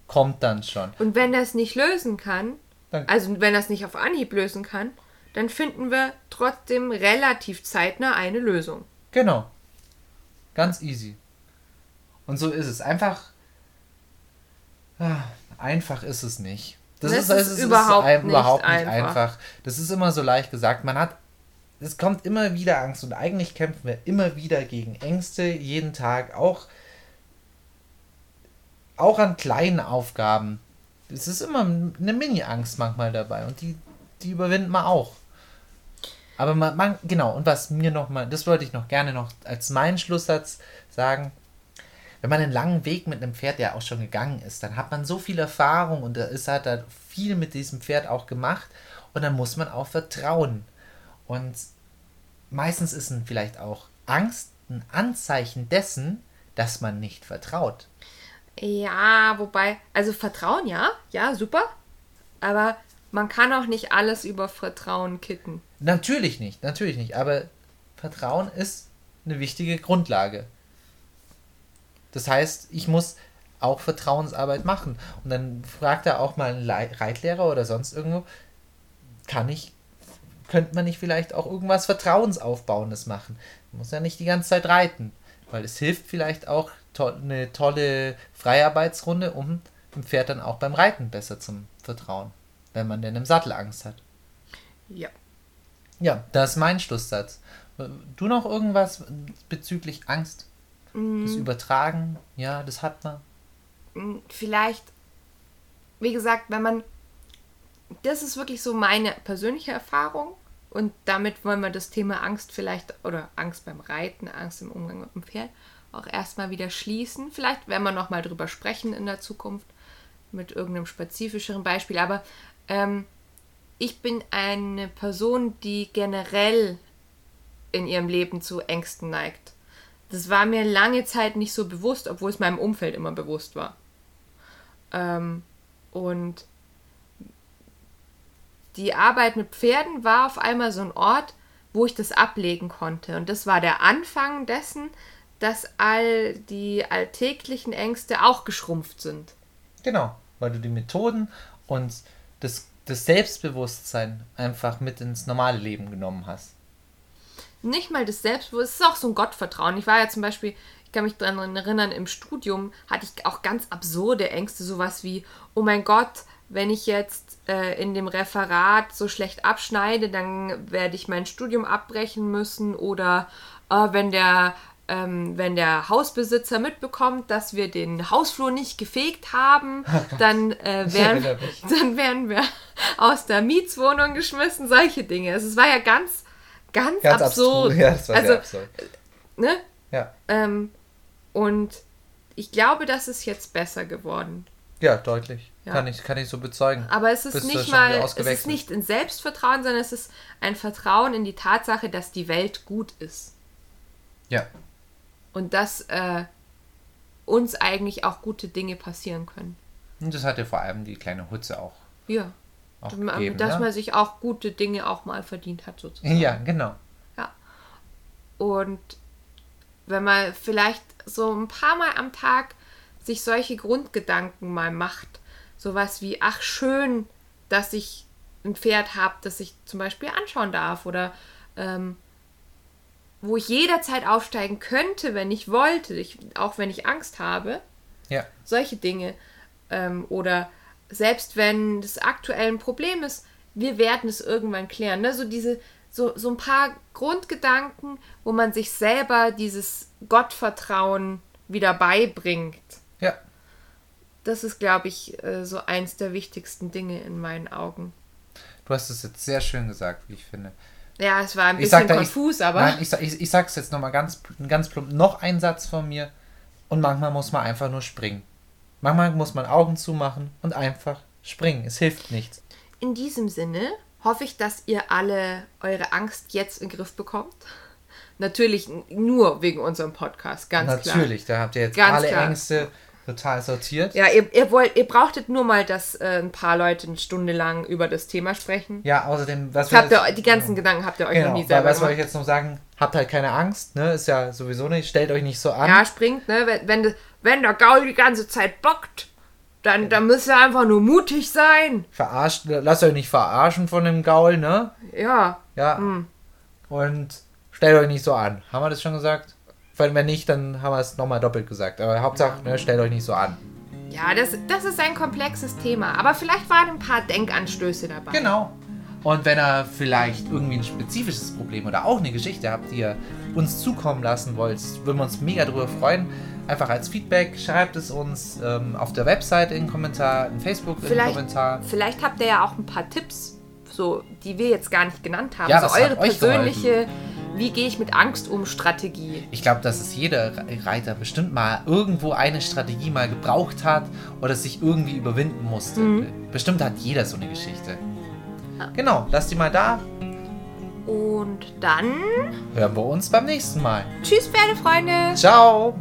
kommt dann schon. Und wenn er es nicht lösen kann, dann also wenn er es nicht auf Anhieb lösen kann, dann finden wir trotzdem relativ zeitnah eine Lösung. Genau. Ganz easy. Und so ist es. Einfach Ah, einfach ist es nicht. Das, das ist, ist, ist, überhaupt, ist nicht, überhaupt nicht einfach. einfach. Das ist immer so leicht gesagt. Man hat, es kommt immer wieder Angst und eigentlich kämpfen wir immer wieder gegen Ängste, jeden Tag, auch, auch an kleinen Aufgaben. Es ist immer eine Mini-Angst manchmal dabei und die, die überwindet man auch. Aber man, man, genau, und was mir nochmal, das wollte ich noch gerne noch als meinen Schlusssatz sagen, wenn man einen langen Weg mit einem Pferd ja auch schon gegangen ist, dann hat man so viel Erfahrung und da ist hat da viel mit diesem Pferd auch gemacht und dann muss man auch vertrauen. Und meistens ist dann vielleicht auch Angst ein Anzeichen dessen, dass man nicht vertraut. Ja, wobei, also Vertrauen ja, ja, super, aber man kann auch nicht alles über Vertrauen kitten. Natürlich nicht, natürlich nicht, aber Vertrauen ist eine wichtige Grundlage. Das heißt, ich muss auch Vertrauensarbeit machen. Und dann fragt er auch mal einen Reitlehrer oder sonst irgendwo, kann ich, könnte man nicht vielleicht auch irgendwas Vertrauensaufbauendes machen? Man muss ja nicht die ganze Zeit reiten, weil es hilft vielleicht auch to eine tolle Freiarbeitsrunde, um dem Pferd dann auch beim Reiten besser zum Vertrauen, wenn man denn im Sattel Angst hat. Ja. Ja, das ist mein Schlusssatz. Du noch irgendwas bezüglich Angst? Mhm. Das Übertragen, ja, das hat man. Mm, vielleicht, wie gesagt, wenn man. Das ist wirklich so meine persönliche Erfahrung. Und damit wollen wir das Thema Angst vielleicht, oder Angst beim Reiten, Angst im Umgang mit dem Pferd, auch erstmal wieder schließen. Vielleicht werden wir nochmal drüber sprechen in der Zukunft mit irgendeinem spezifischeren Beispiel. Aber ähm, ich bin eine Person, die generell in ihrem Leben zu Ängsten neigt. Das war mir lange Zeit nicht so bewusst, obwohl es meinem Umfeld immer bewusst war. Ähm, und die Arbeit mit Pferden war auf einmal so ein Ort, wo ich das ablegen konnte. Und das war der Anfang dessen, dass all die alltäglichen Ängste auch geschrumpft sind. Genau, weil du die Methoden und das, das Selbstbewusstsein einfach mit ins normale Leben genommen hast nicht mal das Selbstbewusstsein, es ist auch so ein Gottvertrauen. Ich war ja zum Beispiel, ich kann mich daran erinnern, im Studium hatte ich auch ganz absurde Ängste, sowas wie, oh mein Gott, wenn ich jetzt äh, in dem Referat so schlecht abschneide, dann werde ich mein Studium abbrechen müssen oder äh, wenn der ähm, wenn der Hausbesitzer mitbekommt, dass wir den Hausflur nicht gefegt haben, oh dann, äh, wären, dann werden wir aus der Mietswohnung geschmissen, solche Dinge. Also es war ja ganz ganz, ganz absurd. Ja, das war also, absurd. Ne? Ja. Ähm, und ich glaube, das ist jetzt besser geworden. Ja, deutlich. Ja. Kann, ich, kann ich so bezeugen. Aber es ist Bist nicht mal, es ist nicht ein Selbstvertrauen, sondern es ist ein Vertrauen in die Tatsache, dass die Welt gut ist. Ja. Und dass äh, uns eigentlich auch gute Dinge passieren können. Und das hat ja vor allem die kleine Hutze auch, Ja. Auch Dass man- dass man sich auch gute Dinge auch mal verdient hat, sozusagen. ja, genau. Ja. Und wenn man vielleicht so ein paar Mal am Tag sich solche Grundgedanken mal macht, sowas wie, ach schön, dass ich ein Pferd habe, das ich zum Beispiel anschauen darf oder ähm, wo ich jederzeit aufsteigen könnte, wenn ich wollte, ich, auch wenn ich Angst habe, Ja. solche Dinge. Ähm, oder selbst wenn das aktuell ein Problem ist, wir werden es irgendwann klären. Ne? So diese, so, so ein paar Grundgedanken, wo man sich selber dieses Gottvertrauen wieder beibringt. Ja. Das ist, glaube ich, äh, so eins der wichtigsten Dinge in meinen Augen. Du hast es jetzt sehr schön gesagt, wie ich finde. Ja, es war ein Ich bisschen da, konfus, ich, aber Nein, ich, ich, ich sag's jetzt nochmal ganz, ganz plump. Noch ein Satz von mir. Und manchmal muss man einfach nur springen. Manchmal muss man Augen zumachen und einfach springen. Es hilft nichts. in diesem Sinne hoffe ich, dass ihr alle eure Angst jetzt in den Griff bekommt. Natürlich nur wegen unserem Podcast, ganz klar. Natürlich, da habt ihr jetzt Ganz alle klar. Ängste total sortiert. Ja, ihr, ihr, wollt, ihr brauchtet nur mal, dass äh, ein paar Leute eine Stunde lang über das Thema sprechen. Ja, außerdem, was habt ihr, die ganzen Gedanken habt ihr euch noch Genau, nie weil selber was wir euch gemacht. jetzt noch sagen, habt halt keine Angst, ne? Ist ja sowieso nicht, stellt euch nicht so an. Ja, springt, ne? Wenn, wenn, das- wenn der Gaul die ganze Zeit bockt, dann, dann müsst ihr einfach nur mutig sein. Verarscht, lasst euch nicht verarschen von dem Gaul, ne? Ja, Ja. Hm. Und stellt euch nicht so an. Haben wir das schon gesagt? Wenn wenn nicht, dann haben wir es nochmal doppelt gesagt. Aber Hauptsache, ne, stellt euch nicht so an. ja das, das ist ein komplexes Thema. Aber vielleicht waren ein paar Denkanstöße dabei. Genau. Und wenn ihr vielleicht irgendwie ein spezifisches Problem oder auch eine Geschichte habt, die ihr uns zukommen lassen wollt, würden wir uns mega drüber freuen. Einfach als Feedback, schreibt es uns ähm, auf der Website in den Kommentar, in Facebook in den Vielleicht, Kommentar. vielleicht habt ihr ja auch ein paar Tipps, so, die wir jetzt gar nicht genannt haben. Ja, so was hat eure persönliche, wie gehe ich mit Angst um Strategie. Ich glaube, dass es jeder Reiter bestimmt mal irgendwo eine Strategie mal gebraucht hat oder sich irgendwie überwinden musste. Bestimmt hat jeder so eine Geschichte. Genau, lasst die mal da. Und dann, Hören wir uns beim nächsten Mal. tschüss Pferdefreunde. Ciao!